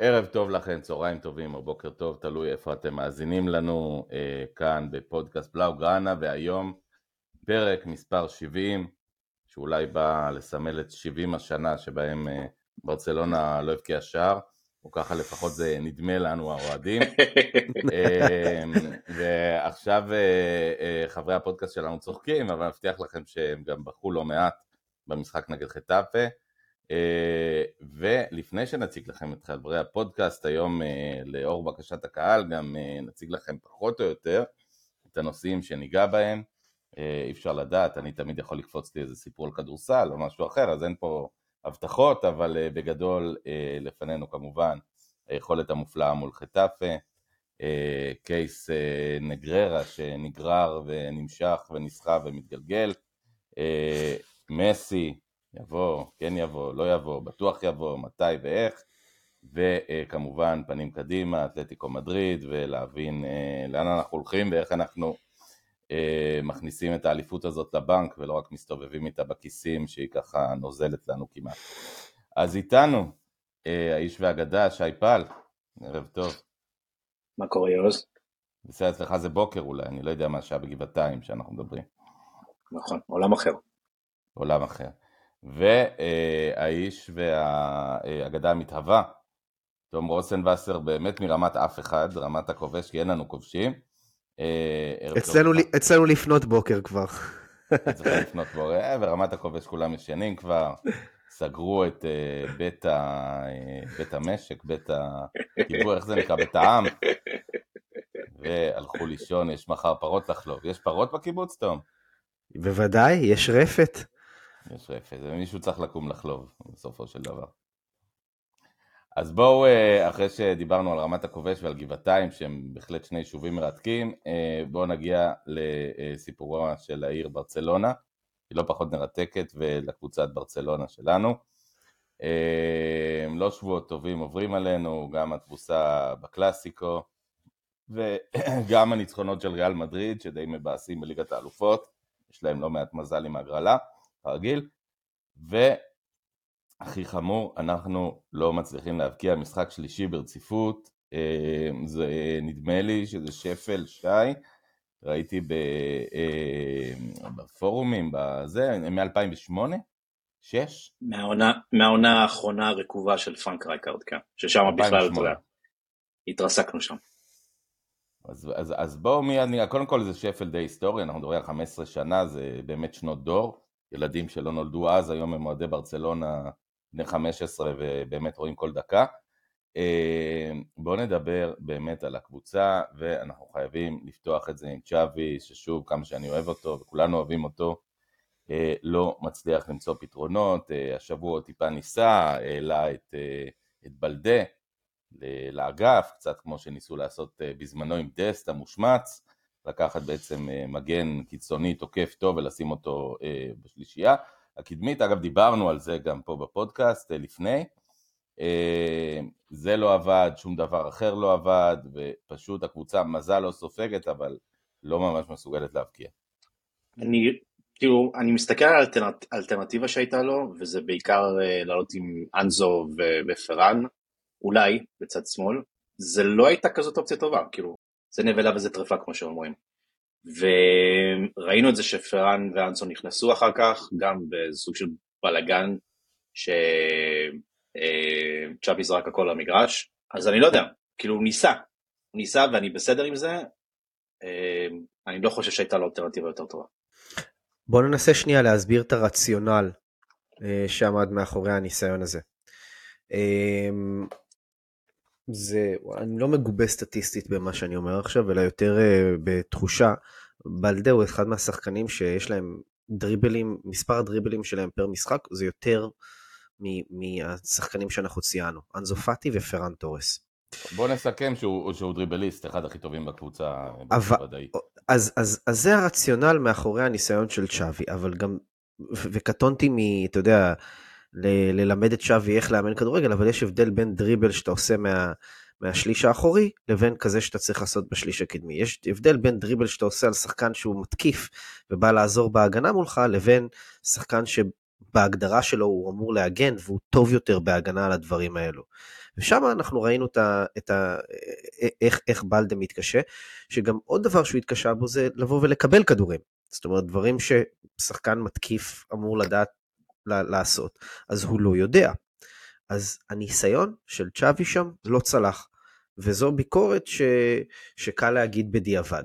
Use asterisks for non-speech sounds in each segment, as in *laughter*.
ערב טוב לכם, צהריים טובים או בוקר טוב, תלוי איפה אתם מאזינים לנו אה, כאן בפודקאסט בלאו גראנה, והיום פרק מספר 70, שאולי בא לסמל את 70 השנה שבהם אה, ברצלונה לא הבקיעה שער, או ככה לפחות זה נדמה לנו האוהדים. *laughs* אה, ועכשיו אה, אה, חברי הפודקאסט שלנו צוחקים, אבל אני מבטיח לכם שהם גם בכו לא מעט במשחק נגד חטאפה. אה, ולפני שנציג לכם את חברי הפודקאסט, היום אה, לאור בקשת הקהל גם אה, נציג לכם פחות או יותר את הנושאים שניגע בהם. אי אפשר לדעת, אני תמיד יכול לקפוץ לי איזה סיפור על כדורסל או משהו אחר, אז אין פה הבטחות, אבל בגדול לפנינו כמובן היכולת המופלאה מול חטאפה, קייס נגררה שנגרר ונמשך ונסחב ומתגלגל, מסי יבוא, כן יבוא, לא יבוא, בטוח יבוא, מתי ואיך, וכמובן פנים קדימה, אתלטיקו מדריד, ולהבין אה, לאן אנחנו הולכים ואיך אנחנו אה, מכניסים את האליפות הזאת לבנק ולא רק מסתובבים איתה בכיסים שהיא ככה נוזלת לנו כמעט. אז איתנו, אה, האיש והאגדה, שי פל, ערב טוב. מה קורה יוז? בסדר, אצלך זה בוקר אולי, אני לא יודע מה שהיה בגבעתיים שאנחנו מדברים. נכון, עולם אחר. עולם אחר. והאיש והאגדה המתהווה, תום רוסנבסר באמת מרמת אף אחד, רמת הכובש, כי אין לנו כובשים. אה, אצלנו, אצלנו לפנות בוקר כבר. אצלנו לפנות בוקר, אה, ורמת הכובש כולם ישנים כבר, סגרו את אה, בית, ה, בית המשק, בית הקיבוע, איך זה נקרא? בית העם, והלכו לישון, יש מחר פרות לחלוב. יש פרות בקיבוץ, תום? בוודאי, יש רפת. יש רפת, ומישהו צריך לקום לחלוב בסופו של דבר. אז בואו, אה, אחרי שדיברנו על רמת הכובש ועל גבעתיים, שהם בהחלט שני יישובים מרתקים, אה, בואו נגיע לסיפורה של העיר ברצלונה, היא לא פחות מרתקת, ולקבוצת ברצלונה שלנו. אה, לא שבועות טובים עוברים עלינו, גם התבוסה בקלאסיקו, וגם הניצחונות של ריאל מדריד, שדי מבאסים בליגת האלופות, יש להם לא מעט מזל עם ההגרלה. כרגיל, והכי חמור, אנחנו לא מצליחים להבקיע משחק שלישי ברציפות, אה, זה נדמה לי שזה שפל שי, ראיתי ב, אה, בפורומים, בזה, מ-2008? שש? מהעונה, מהעונה האחרונה הרקובה של פרנק רייקארד, כן, ששם בכלל, אתה יודע, התרסקנו שם. אז, אז, אז בואו מיד, קודם כל זה שפל די היסטורי, אנחנו מדברים על 15 שנה, זה באמת שנות דור. ילדים שלא נולדו אז, היום הם אוהדי ברצלונה בני 15 ובאמת רואים כל דקה. אה, בואו נדבר באמת על הקבוצה, ואנחנו חייבים לפתוח את זה עם צ'אבי, ששוב, כמה שאני אוהב אותו, וכולנו אוהבים אותו, אה, לא מצליח למצוא פתרונות, אה, השבוע טיפה ניסה, העלה את, את בלדה לאגף, קצת כמו שניסו לעשות בזמנו עם דסט המושמץ, לקחת בעצם אה, מגן קיצוני תוקף טוב ולשים אותו אה, בשלישייה. הקדמית, אגב דיברנו על זה גם פה בפודקאסט אה, לפני, זה לא עבד, שום דבר אחר לא עבד, ופשוט הקבוצה מזל לא סופגת, אבל לא ממש מסוגלת להבקיע. אני, כאילו, אני מסתכל על האלטרנטיבה שהייתה לו, וזה בעיקר לעלות עם אנזו ופרן, אולי בצד שמאל, זה לא הייתה כזאת אופציה טובה, כאילו, זה נבלה וזה טרפה כמו שאומרים. וראינו את זה שפרן ואנסון נכנסו אחר כך, גם בסוג של בלאגן שצ'אבי זרק הכל למגרש, אז אני לא יודע, כאילו הוא ניסה, הוא ניסה ואני בסדר עם זה, אני לא חושב שהייתה לו אלטרנטיבה יותר טובה. בוא ננסה שנייה להסביר את הרציונל אה, שעמד מאחורי הניסיון הזה. זה, אני לא מגובה סטטיסטית במה שאני אומר עכשיו, אלא יותר uh, בתחושה. בלדה הוא אחד מהשחקנים שיש להם דריבלים, מספר הדריבלים שלהם פר משחק זה יותר מהשחקנים שאנחנו ציינו, אנזופטי ופרן תורס. בוא נסכם שהוא, שהוא דריבליסט, אחד הכי טובים בקבוצה. אבל, אז, אז, אז זה הרציונל מאחורי הניסיון של צ'אבי, אבל גם, וקטונתי מ... אתה יודע, ל- ללמד את שווי איך לאמן כדורגל, אבל יש הבדל בין דריבל שאתה עושה מה, מהשליש האחורי, לבין כזה שאתה צריך לעשות בשליש הקדמי. יש הבדל בין דריבל שאתה עושה על שחקן שהוא מתקיף ובא לעזור בהגנה מולך, לבין שחקן בהגדרה שלו הוא אמור להגן והוא טוב יותר בהגנה על הדברים האלו. ושם אנחנו ראינו את ה, את ה, איך, איך בלדה מתקשה, שגם עוד דבר שהוא התקשה בו זה לבוא ולקבל כדורים. זאת אומרת, דברים ששחקן מתקיף אמור לדעת לעשות, אז הוא לא יודע. אז הניסיון של צ'אבי שם לא צלח, וזו ביקורת ש, שקל להגיד בדיעבד.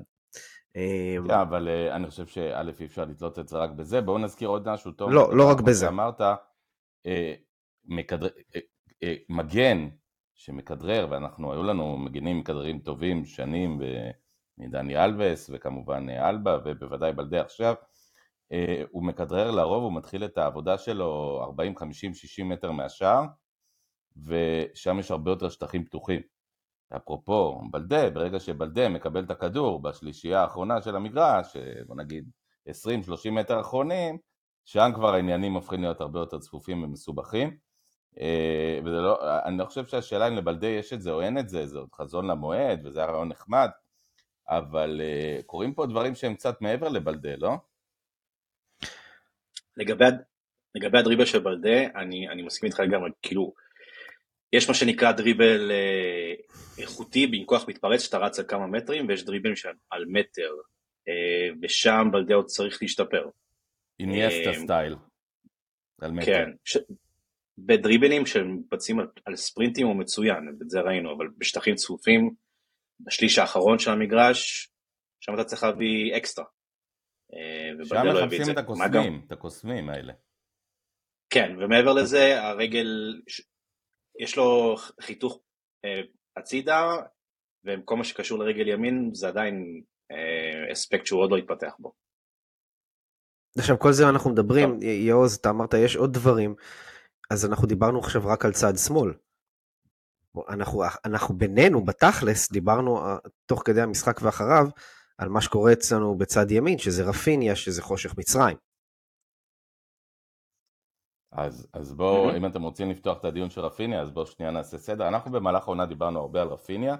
אמ, כן, אבל אה, אני חושב שא' אי אפשר לתלות את זה רק בזה, בואו נזכיר עוד משהו טוב. לא, לא רק בזה. אמרת, אה, אה, מגן שמכדרר, ואנחנו, היו לנו מגנים מכדררים טובים שנים, מדני אלווס, וכמובן אלבה, ובוודאי בלדי עכשיו, הוא מכדרר לרוב, הוא מתחיל את העבודה שלו 40, 50, 60 מטר מהשער, ושם יש הרבה יותר שטחים פתוחים. אפרופו בלדה, ברגע שבלדה מקבל את הכדור בשלישייה האחרונה של המגרש, בוא נגיד 20-30 מטר אחרונים, שם כבר העניינים הופכים להיות הרבה יותר צפופים ומסובכים. אה, וזה לא, אני לא חושב שהשאלה אם לבלדה יש את זה או אין את זה, זה עוד חזון למועד וזה היה רעיון נחמד, אבל אה, קורים פה דברים שהם קצת מעבר לבלדה, לא? לגבי, לגבי הדריבל של בלדה, אני, אני מסכים איתך לגמרי, כאילו, יש מה שנקרא דריבל אה, איכותי עם כוח מתפרץ שאתה רץ על כמה מטרים ויש דריבלים על מטר אה, ושם בלדאו צריך להשתפר. איניאסטה סטייל. על מטר. כן. ש... בדריבלים שמבצעים על, על ספרינטים הוא מצוין, את זה ראינו, אבל בשטחים צפופים, בשליש האחרון של המגרש, שם אתה צריך להביא אקסטרה. שם לא מחפשים את הקוסמים, את הקוסמים האלה. כן, ומעבר לזה, הרגל, יש לו חיתוך אה, הצידה, וכל מה שקשור לרגל ימין זה עדיין אה, אספקט שהוא עוד לא התפתח בו. עכשיו כל זה אנחנו מדברים, יעוז, אתה אמרת יש עוד דברים, אז אנחנו דיברנו עכשיו רק על צד שמאל. אנחנו, אנחנו בינינו, בתכלס, דיברנו אה, תוך כדי המשחק ואחריו, על מה שקורה אצלנו בצד ימין, שזה רפיניה, שזה חושך מצרים. אז, אז בואו, mm-hmm. אם אתם רוצים לפתוח את הדיון של רפיניה, אז בואו שנייה נעשה סדר. אנחנו במהלך העונה דיברנו הרבה על רפיניה.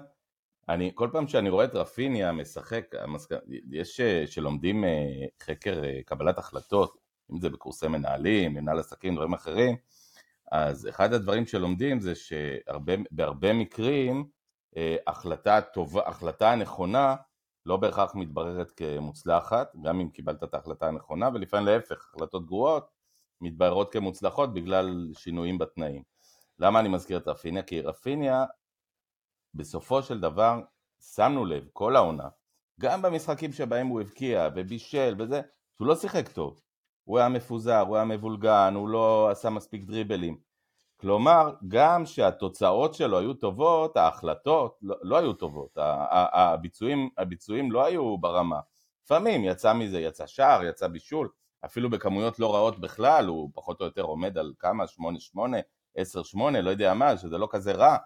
אני, כל פעם שאני רואה את רפיניה משחק, המסק... יש אה, שלומדים אה, חקר אה, קבלת החלטות, אם זה בקורסי מנהלים, מנהל עסקים, דברים אחרים, אז אחד הדברים שלומדים זה שבהרבה מקרים החלטה טובה, החלטה נכונה לא בהכרח מתבררת כמוצלחת, גם אם קיבלת את ההחלטה הנכונה, ולפעמים להפך, החלטות גרועות מתבררות כמוצלחות בגלל שינויים בתנאים. למה אני מזכיר את רפיניה? כי רפיניה בסופו של דבר שמנו לב כל העונה, גם במשחקים שבהם הוא הבקיע ובישל וזה, שהוא לא שיחק טוב. הוא היה מפוזר, הוא היה מבולגן, הוא לא עשה מספיק דריבלים. כלומר, גם שהתוצאות שלו היו טובות, ההחלטות לא, לא היו טובות, הביצועים, הביצועים לא היו ברמה. לפעמים יצא מזה, יצא שער, יצא בישול, אפילו בכמויות לא רעות בכלל, הוא פחות או יותר עומד על כמה? 8-8, 10-8, לא יודע מה, שזה לא כזה רע,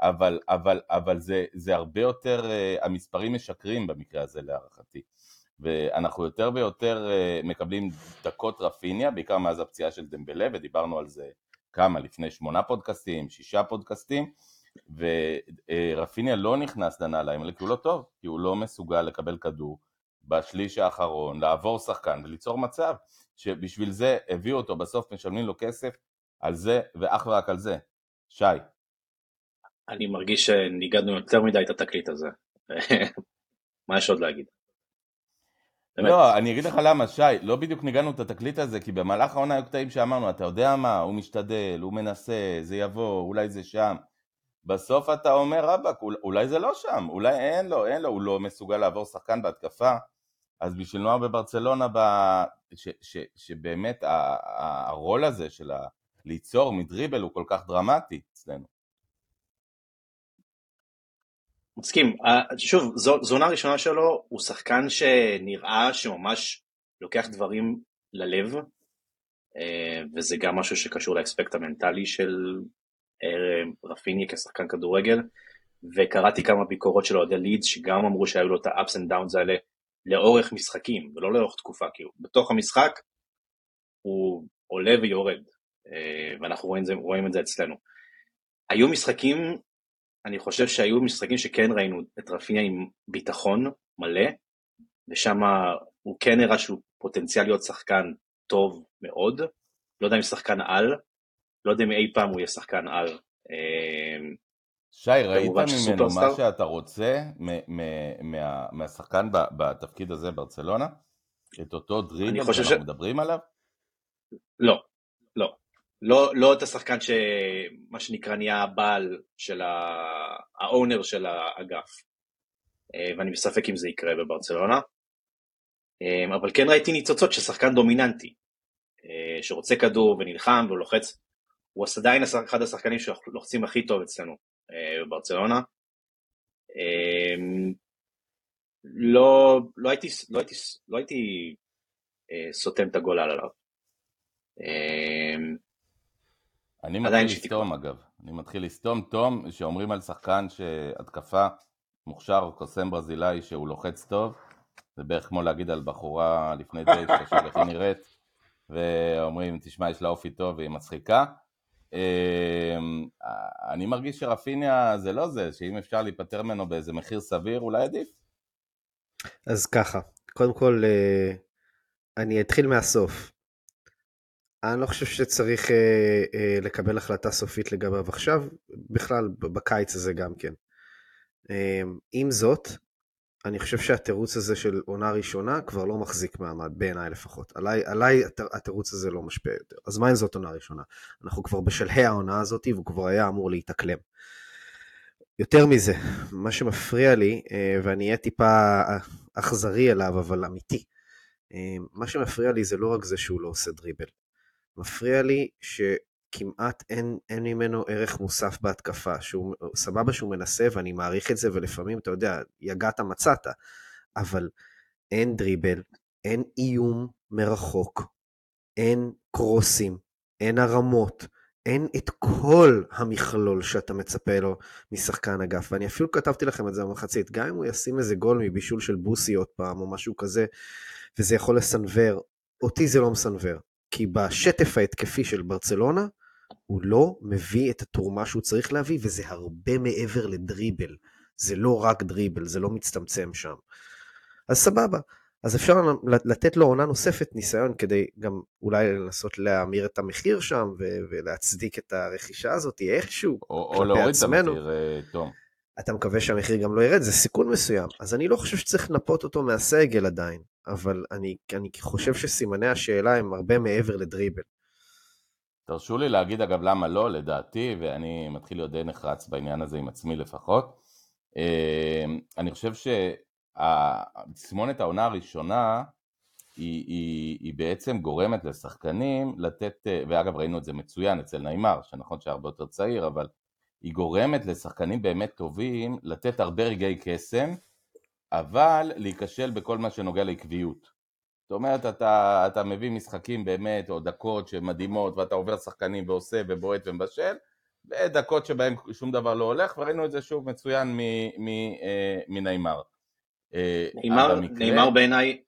אבל, אבל, אבל זה, זה הרבה יותר, uh, המספרים משקרים במקרה הזה להערכתי. ואנחנו יותר ויותר uh, מקבלים דקות רפיניה, בעיקר מאז הפציעה של דמבלה, ודיברנו על זה כמה, לפני שמונה פודקאסטים, שישה פודקאסטים, ורפיניה לא נכנס לנעליים האלה כי הוא לא טוב, כי הוא לא מסוגל לקבל כדור. בשליש האחרון, לעבור שחקן וליצור מצב שבשביל זה הביאו אותו, בסוף משלמים לו כסף על זה ואך ורק על זה. שי. אני מרגיש שניגדנו יותר מדי את התקליט הזה. *laughs* מה יש עוד להגיד? באמת. לא, אני אגיד לך למה, שי, לא בדיוק ניגענו את התקליט הזה, כי במהלך העונה היו קטעים שאמרנו, אתה יודע מה, הוא משתדל, הוא מנסה, זה יבוא, אולי זה שם. בסוף אתה אומר, רבאק, אולי זה לא שם, אולי אין לו, אין לו, הוא לא מסוגל לעבור שחקן בהתקפה, אז בשביל נוער בברצלונה, ב... ש, ש, שבאמת הרול הזה של ה... ליצור מדריבל הוא כל כך דרמטי אצלנו. מסכים, אה, שוב, זו, זונה ראשונה שלו, הוא שחקן שנראה שממש לוקח דברים ללב, אה, וזה גם משהו שקשור לאספקט המנטלי של אה, רפיני כשחקן כדורגל, וקראתי כמה ביקורות של אוהדי לידס שגם אמרו שהיו לו את ה-ups and downs האלה לאורך משחקים ולא לאורך תקופה, כאילו. בתוך המשחק הוא עולה ויורד ואנחנו רואים, רואים את זה אצלנו. היו משחקים, אני חושב שהיו משחקים שכן ראינו את רפיניה עם ביטחון מלא ושם הוא כן הראה שהוא פוטנציאל להיות שחקן טוב מאוד לא יודע אם שחקן על, לא יודע אם אי פעם הוא יהיה שחקן על. אמ, שי, ראית ממנו מה שאתה רוצה מה, מהשחקן בתפקיד הזה ברצלונה? את אותו דריבל שאנחנו. מדברים עליו? לא, לא. לא, את השחקן שמה שנקרא נהיה הבעל של האונר של האגף. אה, ואני בספק אם זה יקרה בברצלונה. אה, אבל כן ראיתי ניצוצות של שחקן דומיננטי, אה, שרוצה כדור ונלחם ולוחץ. הוא עדיין אחד השחקנים שלוחצים הכי טוב אצלנו בברצלונה. לא, לא הייתי, לא הייתי, לא הייתי סותם את הגולל עליו. אני מתחיל לסתום אגב, אני מתחיל לסתום תום שאומרים על שחקן שהתקפה מוכשר, קוסם ברזילאי שהוא לוחץ טוב, זה בערך כמו להגיד על בחורה לפני דייט, *laughs* חשוב איך היא נראית, ואומרים, תשמע, יש לה אופי טוב והיא מצחיקה. אמ, אני מרגיש שרפיניה זה לא זה, שאם אפשר להיפטר ממנו באיזה מחיר סביר, אולי עדיף. אז ככה, קודם כל, אה, אני אתחיל מהסוף. אני לא חושב שצריך אה, אה, לקבל החלטה סופית לגביו עכשיו, בכלל בקיץ הזה גם כן. אה, עם זאת, אני חושב שהתירוץ הזה של עונה ראשונה כבר לא מחזיק מעמד, בעיניי לפחות. עליי, עליי התירוץ הזה לא משפיע יותר. אז מה אם זאת עונה ראשונה? אנחנו כבר בשלהי העונה הזאת והוא כבר היה אמור להתאקלם. יותר מזה, מה שמפריע לי, אה, ואני אהיה טיפה אכזרי אליו, אבל אמיתי, אה, מה שמפריע לי זה לא רק זה שהוא לא עושה דריבל. מפריע לי שכמעט אין, אין ממנו ערך מוסף בהתקפה, שהוא סבבה שהוא מנסה ואני מעריך את זה ולפעמים אתה יודע, יגעת מצאת, אבל אין דריבל, אין איום מרחוק, אין קרוסים, אין הרמות, אין את כל המכלול שאתה מצפה לו משחקן אגף, ואני אפילו כתבתי לכם את זה במחצית, גם אם הוא ישים איזה גול מבישול של בוסי עוד פעם או משהו כזה, וזה יכול לסנוור, אותי זה לא מסנוור. כי בשטף ההתקפי של ברצלונה, הוא לא מביא את התרומה שהוא צריך להביא, וזה הרבה מעבר לדריבל. זה לא רק דריבל, זה לא מצטמצם שם. אז סבבה. אז אפשר לתת לו עונה נוספת ניסיון כדי גם אולי לנסות להמיר את המחיר שם ולהצדיק את הרכישה הזאת איכשהו. או, או להוריד את המחיר, אה, תום. אתה מקווה שהמחיר גם לא ירד, זה סיכון מסוים. אז אני לא חושב שצריך לנפות אותו מהסגל עדיין. אבל אני, אני חושב שסימני השאלה הם הרבה מעבר לדריבל. תרשו לי להגיד אגב למה לא, לדעתי, ואני מתחיל להיות די נחרץ בעניין הזה עם עצמי לפחות. אה, אני חושב שהתסמונת העונה הראשונה היא, היא, היא בעצם גורמת לשחקנים לתת, אה, ואגב ראינו את זה מצוין אצל נעימר, שנכון שהיה הרבה יותר צעיר, אבל היא גורמת לשחקנים באמת טובים לתת הרבה רגעי קסם אבל להיכשל בכל מה שנוגע לעקביות. זאת אומרת, אתה, אתה מביא משחקים באמת, או דקות שמדהימות, ואתה עובר שחקנים ועושה ובועט ומבשל, ודקות שבהם שום דבר לא הולך, וראינו את זה שוב מצוין. אה, נעימר, נעימר בעיניי,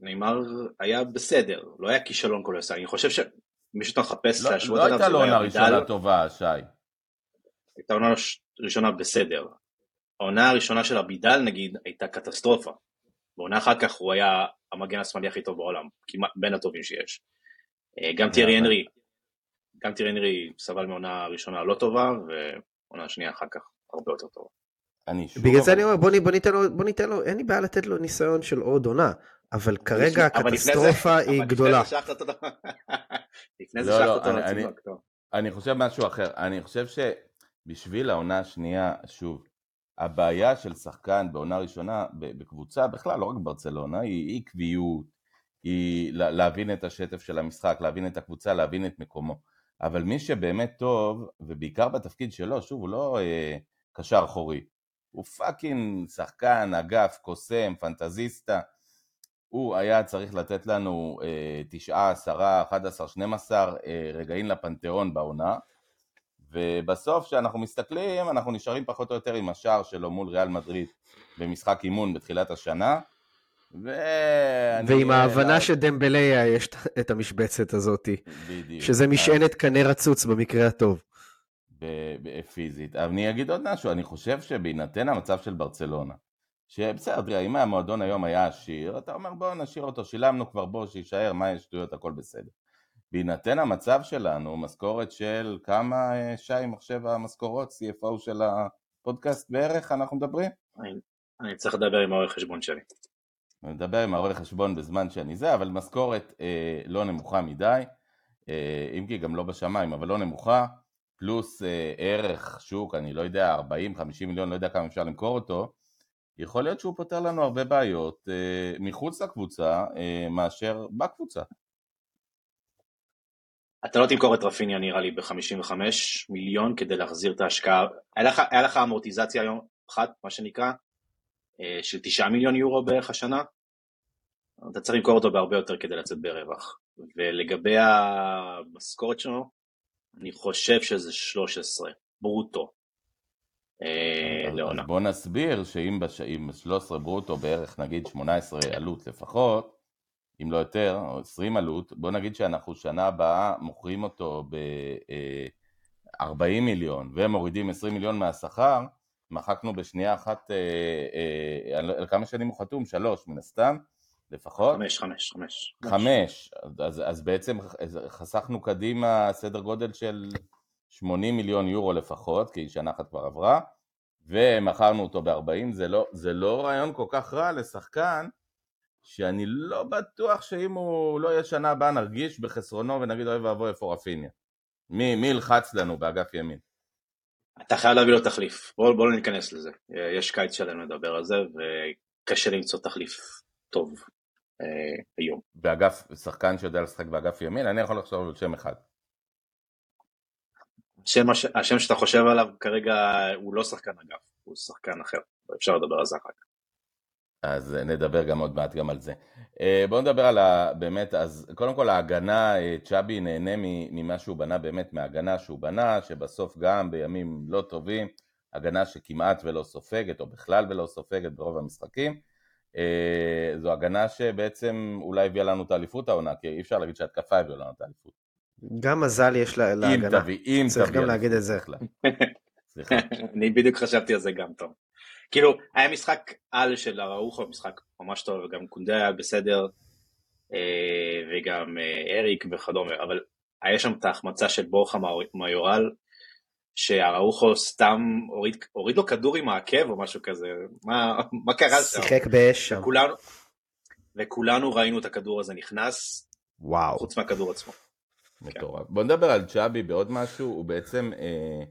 נעימר היה בסדר, לא היה כישלון כל הסעה, אני חושב שמי שאתה מחפש להשוות לא לא היה לא הייתה לו עונה ראשונה טובה, שי. הייתה עונה ראשונה בסדר, העונה הראשונה של אבידל נגיד הייתה קטסטרופה. בעונה אחר כך הוא היה המגן השמאלי הכי טוב בעולם, כמעט בין הטובים שיש. אה, גם טירי הנרי, גם טירי הנרי סבל מעונה ראשונה לא טובה, ועונה שנייה אחר כך הרבה יותר טובה. בגלל זה אני אומר בוא, בוא, ניתן לו, בוא ניתן לו, אין לי בעיה לתת לו ניסיון של עוד עונה, אבל כרגע הקטסטרופה היא גדולה. *laughs* לפני זה לא, לא, שלחת אותו אני חושב משהו אחר, אני חושב שבשביל העונה השנייה, שוב, הבעיה של שחקן בעונה ראשונה בקבוצה, בכלל לא רק ברצלונה, היא עקביות, היא להבין את השטף של המשחק, להבין את הקבוצה, להבין את מקומו. אבל מי שבאמת טוב, ובעיקר בתפקיד שלו, שוב, הוא לא אה, קשר אחורי, הוא fucking שחקן, אגף, קוסם, fantasista. הוא היה צריך לתת לנו אה, תשעה, עשרה, אחד עשר, שנים עשר אה, רגעים לפנתיאון בעונה. ובסוף כשאנחנו מסתכלים אנחנו נשארים פחות או יותר עם השער שלו מול ריאל מדריד במשחק אימון בתחילת השנה ואני... ועם ההבנה שדמבליה יש את המשבצת הזאת, בדיוק. שזה משענת קנה רצוץ במקרה הטוב. פיזית. אבל אני אגיד עוד משהו, אני חושב שבהינתן המצב של ברצלונה, שבסדר, תראה, אם המועדון היום היה עשיר, אתה אומר בוא נשאיר אותו, שילמנו כבר בוא, שיישאר, מה יש שטויות, הכל בסדר. בהינתן המצב שלנו, משכורת של כמה, אה, שי, מחשב המשכורות, CFO של הפודקאסט בערך, אנחנו מדברים? אני, אני צריך לדבר עם העורך חשבון שלי. אני מדבר עם העורך חשבון בזמן שאני זה, אבל משכורת אה, לא נמוכה מדי, אה, אם כי גם לא בשמיים, אבל לא נמוכה, פלוס אה, ערך שוק, אני לא יודע, 40-50 מיליון, לא יודע כמה אפשר למכור אותו, יכול להיות שהוא פותר לנו הרבה בעיות אה, מחוץ לקבוצה אה, מאשר בקבוצה. אתה לא תמכור את רפיניה נראה לי ב-55 מיליון כדי להחזיר את ההשקעה. היה לך, היה לך אמורטיזציה היום אחת, מה שנקרא, אה, של 9 מיליון יורו בערך השנה. אתה צריך למכור אותו בהרבה יותר כדי לצאת ברווח. ולגבי המשכורת שלו, אני חושב שזה 13, ברוטו. אה, לעונה. בוא נסביר שאם בש... 13 ברוטו בערך נגיד 18 עלות לפחות, אם לא יותר, או 20 עלות, בוא נגיד שאנחנו שנה הבאה מוכרים אותו ב-40 אה, מיליון ומורידים 20 מיליון מהשכר, מחקנו בשנייה אחת, אה, על כמה שנים הוא חתום? שלוש מן הסתם, לפחות? חמש, חמש, חמש. חמש, אז, אז בעצם חסכנו קדימה סדר גודל של 80 מיליון יורו לפחות, כי שנה אחת כבר עברה, ומכרנו אותו ב-40, זה לא, זה לא רעיון כל כך רע לשחקן, שאני לא בטוח שאם הוא לא יהיה שנה הבאה נרגיש בחסרונו ונגיד אוי ואבוי איפה רפיניה. מי, מי ילחץ לנו באגף ימין? אתה חייב להביא לו תחליף, בואו בוא לא ניכנס לזה. יש קיץ שלם לדבר על זה וקשה למצוא תחליף טוב אה, היום. באגף, שחקן שיודע לשחק באגף ימין, אני יכול לחשוב על שם אחד. השם, השם שאתה חושב עליו כרגע הוא לא שחקן אגף, הוא שחקן אחר, אפשר לדבר על זה אחר כך. אז נדבר גם עוד מעט גם על זה. אה, בואו נדבר על ה... באמת, אז קודם כל ההגנה, אה, צ'אבי נהנה ממה שהוא בנה, באמת מההגנה שהוא בנה, שבסוף גם בימים לא טובים, הגנה שכמעט ולא סופגת, או בכלל ולא סופגת ברוב המשחקים. אה, זו הגנה שבעצם אולי הביאה לנו את האליפות העונה, כי אי אפשר להגיד שהתקפה הביאה לנו את האליפות. גם מזל יש להגנה. אם תביא, אם צריך תביא גם להגיד את זה. סליחה. *laughs* אני בדיוק חשבתי על זה גם טוב. כאילו, היה משחק על של אראוחו, משחק ממש טוב, וגם קונדה היה בסדר, אה, וגם אה, אריק וכדומה, אבל היה שם את ההחמצה של בורחה מיורל, שאראוחו סתם הוריד, הוריד לו כדור עם העקב או משהו כזה, מה, מה קרה שם? שיחק באש שם. וכולנו, וכולנו ראינו את הכדור הזה נכנס, וואו. חוץ מהכדור עצמו. מטורף. בוא נדבר על צ'אבי בעוד משהו, הוא בעצם אה,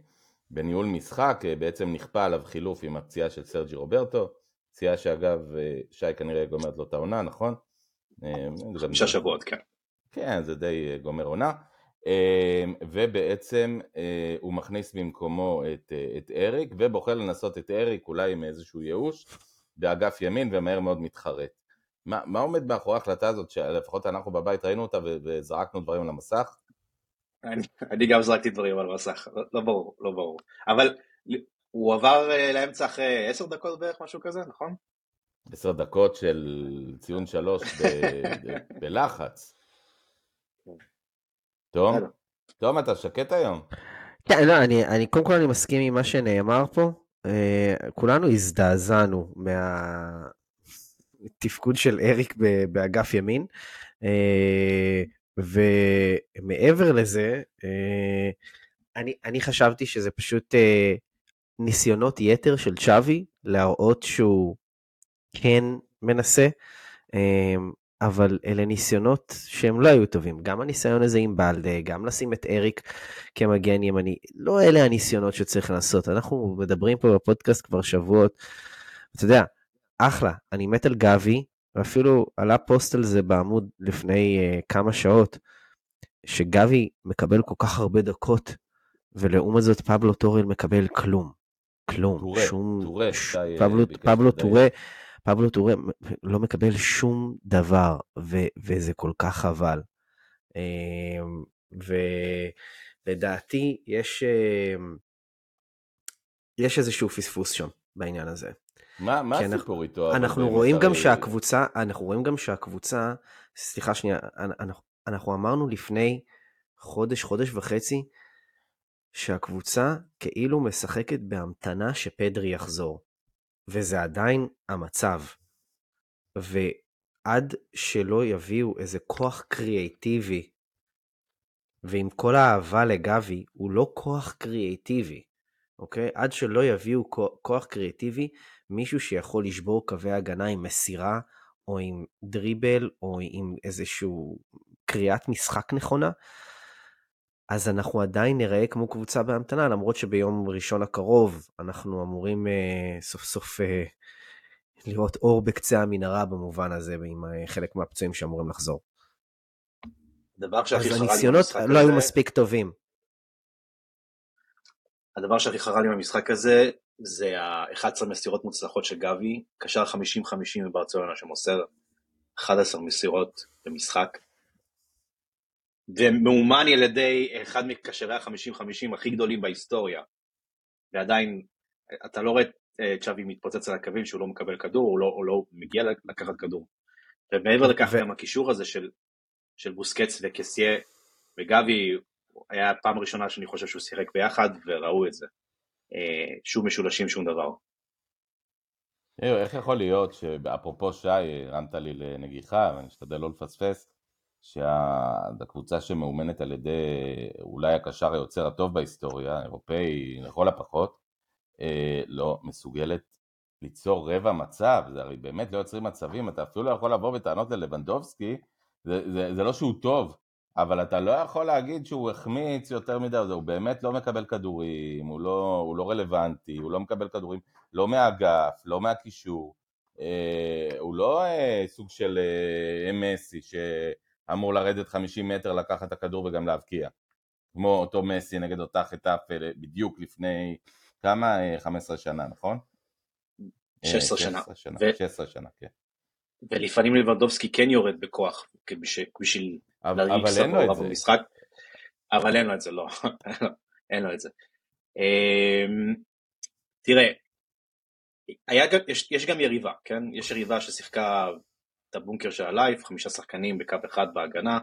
בניהול משחק, אה, בעצם נכפה עליו חילוף עם הפציעה של סרג'י רוברטו, פציעה שאגב, אה, שי כנראה גומרת לו את העונה, נכון? אה, חמישה שבועות, כן. כן, זה די גומר עונה. ובעצם הוא מכניס במקומו את, את אריק, ובוחר לנסות את אריק אולי עם איזשהו ייאוש באגף ימין ומהר מאוד מתחרט. מה, מה עומד מאחורי ההחלטה הזאת שלפחות אנחנו בבית ראינו אותה וזרקנו דברים על המסך? אני, אני גם זרקתי דברים על המסך, לא, לא ברור, לא ברור. אבל הוא עבר לאמצע אחרי עשר דקות בערך, משהו כזה, נכון? עשר דקות של ציון שלוש *laughs* בלחץ. תום, תום, אתה שקט היום. כן, לא, אני, אני קודם כל אני מסכים עם מה שנאמר פה. Uh, כולנו הזדעזענו מהתפקוד של אריק באגף ימין. Uh, ומעבר לזה, uh, אני, אני חשבתי שזה פשוט uh, ניסיונות יתר של צ'אבי להראות שהוא כן מנסה. Uh, אבל אלה ניסיונות שהם לא היו טובים. גם הניסיון הזה עם בלדה, גם לשים את אריק כמגן ימני, לא אלה הניסיונות שצריך לעשות. אנחנו מדברים פה בפודקאסט כבר שבועות. אתה יודע, אחלה, אני מת על גבי, ואפילו עלה פוסט על זה בעמוד לפני uh, כמה שעות, שגבי מקבל כל כך הרבה דקות, ולעומת זאת פבלו טורל מקבל כלום. כלום. טורה, שום... טורה, ש... פבלו, פבלו טורה. פבלו טורה לא מקבל שום דבר, ו- וזה כל כך חבל. אמ, ולדעתי יש, אמ, יש איזשהו פספוס שם בעניין הזה. מה, מה הסיפור איתו? אנחנו רואים גם שהקבוצה, אנחנו רואים גם שהקבוצה, סליחה שנייה, אנחנו, אנחנו אמרנו לפני חודש, חודש וחצי, שהקבוצה כאילו משחקת בהמתנה שפדרי יחזור. וזה עדיין המצב. ועד שלא יביאו איזה כוח קריאיטיבי ועם כל האהבה לגבי, הוא לא כוח קריאטיבי, אוקיי? עד שלא יביאו כוח קריאטיבי, מישהו שיכול לשבור קווי הגנה עם מסירה, או עם דריבל, או עם איזשהו קריאת משחק נכונה, אז אנחנו עדיין נראה כמו קבוצה בהמתנה, למרות שביום ראשון הקרוב אנחנו אמורים uh, סוף סוף uh, לראות אור בקצה המנהרה במובן הזה, עם uh, חלק מהפצועים שאמורים לחזור. הדבר שהכי חרה לי הניסיונות לא היו מספיק טובים. הדבר שהכי חרה לי במשחק הזה, זה ה-11 מסירות מוצלחות של גבי, קשר 50-50 בברצלונה שמוסר 11 מסירות במשחק. ומאומן על ידי אחד מקשרי ה-50-50 הכי גדולים בהיסטוריה. ועדיין, אתה לא רואה את אה, צ'אבי מתפוצץ על הקווים שהוא לא מקבל כדור, הוא לא, הוא לא מגיע לקחת כדור. ומעבר לכך ו... גם הקישור הזה של, של בוסקץ וקסיה וגבי, היה הפעם הראשונה שאני חושב שהוא שיחק ביחד וראו את זה. אה, שוב משולשים שום דבר. איך יכול להיות שאפרופו שי, הרמת לי לנגיחה ואני אשתדל לא לפספס, שהקבוצה שמאומנת על ידי אולי הקשר היוצר הטוב בהיסטוריה, האירופאי לכל הפחות, אה, לא מסוגלת ליצור רבע מצב, זה הרי באמת לא יוצרים מצבים, אתה אפילו לא יכול לבוא בטענות ללבנדובסקי, זה, זה, זה לא שהוא טוב, אבל אתה לא יכול להגיד שהוא החמיץ יותר מדי, הוא באמת לא מקבל כדורים, הוא לא, הוא לא רלוונטי, הוא לא מקבל כדורים, לא מהאגף, לא מהקישור, אה, הוא לא אה, סוג של אה, מסי שאמור לרדת 50 מטר, לקחת את הכדור וגם להבקיע, כמו אותו מסי נגד אותה חטאפה בדיוק לפני כמה? 15 אה, שנה, נכון? 16 אה, שנה. 16 שנה, כן. ולפעמים לבנדובסקי כן יורד בכוח בשביל להרגיש סבבה במשחק, אבל אין לו את זה, לא, *laughs* אין לו את זה. אמ, תראה, היה, יש, יש גם יריבה, כן? יש יריבה ששיחקה את הבונקר של ה life, חמישה שחקנים בקו אחד בהגנה,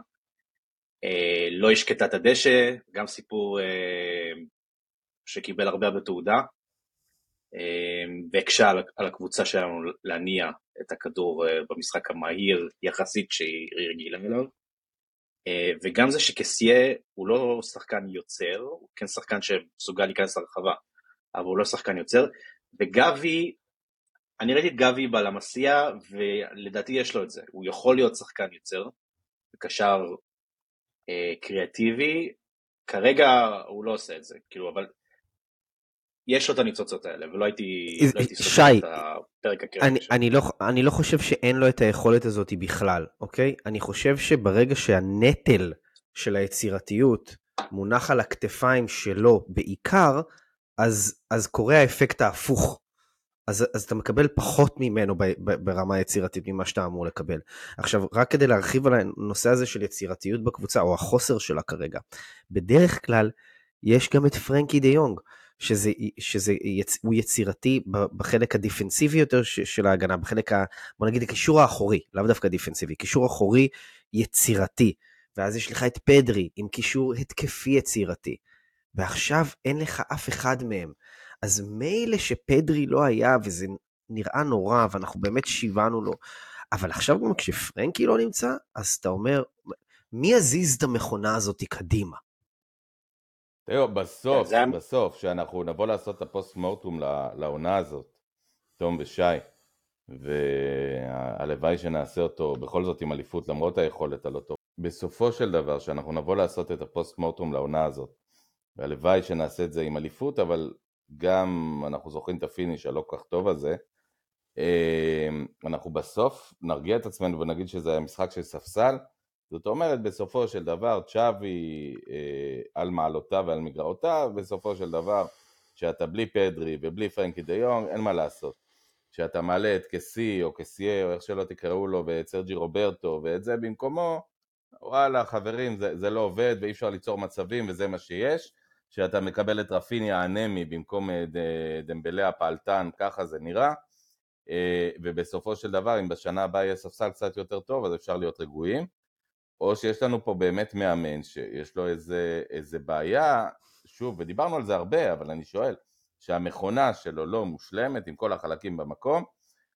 אה, לא השקטה את הדשא, גם סיפור אה, שקיבל הרבה הרבה תעודה, אה, והקשה על, על הקבוצה שלנו להניע את הכדור אה, במשחק המהיר יחסית שהיא רגילה אליו. אה, וגם זה שקסיה הוא לא שחקן יוצר, הוא כן שחקן שמסוגל להיכנס לרחבה, אבל הוא לא שחקן יוצר, וגבי, אני ראיתי את גבי בלמסיה, ולדעתי יש לו את זה, הוא יכול להיות שחקן יוצר, קשר אה, קריאטיבי, כרגע הוא לא עושה את זה, כאילו, אבל יש לו את הניצוצות האלה, ולא הייתי, לא הייתי סוגר את הפרק הקריטי שלו. אני, לא, אני לא חושב שאין לו את היכולת הזאת בכלל, אוקיי? אני חושב שברגע שהנטל של היצירתיות מונח על הכתפיים שלו בעיקר, אז, אז קורה האפקט ההפוך. אז, אז אתה מקבל פחות ממנו ב, ב, ברמה היצירתית ממה שאתה אמור לקבל. עכשיו, רק כדי להרחיב על הנושא הזה של יצירתיות בקבוצה, או החוסר שלה כרגע, בדרך כלל יש גם את פרנקי דה יונג. שזה, שזה יצ, הוא יצירתי בחלק הדיפנסיבי יותר של ההגנה, בחלק, ה, בוא נגיד, הקישור האחורי, לאו דווקא דיפנסיבי, קישור אחורי יצירתי. ואז יש לך את פדרי עם קישור התקפי יצירתי. ועכשיו אין לך אף אחד מהם. אז מילא שפדרי לא היה, וזה נראה נורא, ואנחנו באמת שיוונו לו, אבל עכשיו גם כשפרנקי לא נמצא, אז אתה אומר, מי יזיז את המכונה הזאת קדימה? תראו, בסוף, זה... בסוף, שאנחנו נבוא לעשות את ה post mortem לעונה הזאת, תום ושי, והלוואי שנעשה אותו בכל זאת עם אליפות למרות היכולת הלא טוב. בסופו של דבר, שאנחנו נבוא לעשות את ה post mortem לעונה הזאת, והלוואי שנעשה את זה עם אליפות, אבל גם אנחנו זוכרים את הפיניש הלא כל כך טוב הזה, אה, אנחנו בסוף נרגיע את עצמנו ונגיד שזה היה משחק של ספסל, זאת אומרת, בסופו של דבר, צ'אבי אה, על מעלותיו ועל מגרעותיו, בסופו של דבר, שאתה בלי פדרי ובלי פרנקי דה יונג, אין מה לעשות. כשאתה מעלה את קסי או קסיה או איך שלא תקראו לו ואת סרג'י רוברטו ואת זה במקומו, וואלה חברים זה, זה לא עובד ואי אפשר ליצור מצבים וזה מה שיש. כשאתה מקבל את רפיניה האנמי במקום אה, דמבלה הפעלתן, ככה זה נראה. אה, ובסופו של דבר אם בשנה הבאה יהיה ספסל קצת יותר טוב אז אפשר להיות רגועים. או שיש לנו פה באמת מאמן שיש לו איזה, איזה בעיה, שוב, ודיברנו על זה הרבה, אבל אני שואל, שהמכונה שלו לא מושלמת עם כל החלקים במקום,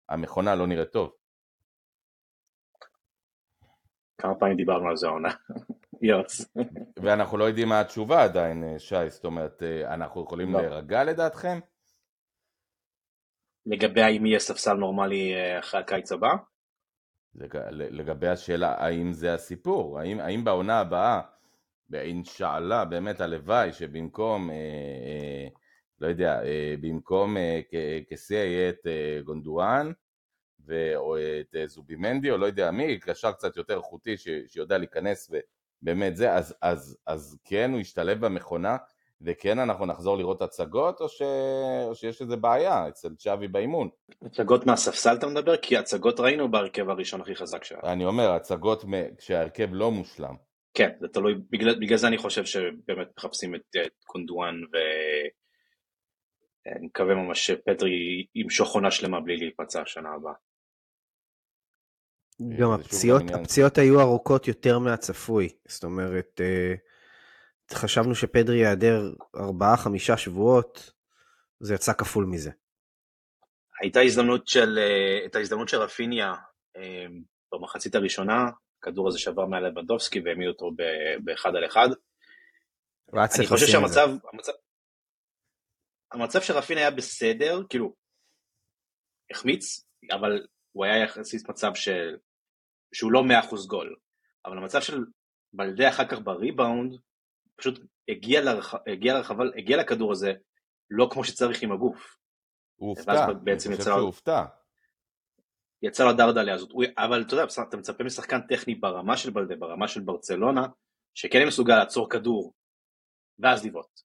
המכונה לא נראית טוב. כמה פעמים דיברנו על זה העונה. *laughs* יוס. ואנחנו לא יודעים מה התשובה עדיין, אה, שי, זאת אומרת, אה, אנחנו יכולים לא. להירגע לדעתכם? לגבי האם יהיה ספסל נורמלי אה, אחרי הקיץ הבא? לג- לגבי השאלה האם זה הסיפור, האם, האם בעונה הבאה, באינשאללה, באמת הלוואי שבמקום, אה, אה, לא יודע, אה, במקום אה, כ- כשיא יהיה את אה, גונדואן, ו- או את אה, זובימנדי, או לא יודע מי, קשר קצת יותר איכותי שיודע להיכנס ובאמת זה, אז, אז, אז כן הוא ישתלב במכונה, וכן אנחנו נחזור לראות הצגות, או, ש... או שיש איזה בעיה אצל צ'אבי באימון. הצגות מהספסל אתה מדבר? כי הצגות ראינו בהרכב הראשון הכי חזק שהיה. אני אומר, הצגות מ- כשההרכב לא מושלם. כן, זה תלוי, בגלל, בגלל זה אני חושב שבאמת מחפשים את, את קונדואן ואני מקווה ממש שפטרי ימשוך עונה שלמה בלי להיפצע השנה הבאה. גם שוב הפציעות. הפציעות היו ארוכות יותר מהצפוי. זאת אומרת, אה, חשבנו שפדרי ייעדר 4-5 שבועות, זה יצא כפול מזה. הייתה הזדמנות של, אה, את ההזדמנות של רפיניה אה, במחצית הראשונה, הכדור הזה שבר מעל לבנדובסקי והעמיד אותו באחד על אחד. אני חושב. שהמצב, המצב, המצב של רפיניה היה בסדר, כאילו, החמיץ, אבל הוא היה יחסית מצב של, שהוא לא 100% גול. אבל המצב של בלדה אחר כך בריבאונד, פשוט הגיע, לרח... הגיע לרחבה, הגיע לכדור הזה לא כמו שצריך עם הגוף. הוא הופתע, אני חושב יצא- שהוא הופתע. יצא לדרדלה הזאת, הוא- אבל אתה יודע, אתה מצפה משחקן טכני ברמה של בלדה, ברמה של ברצלונה, שכן מסוגל לעצור כדור, ואז לבעוט.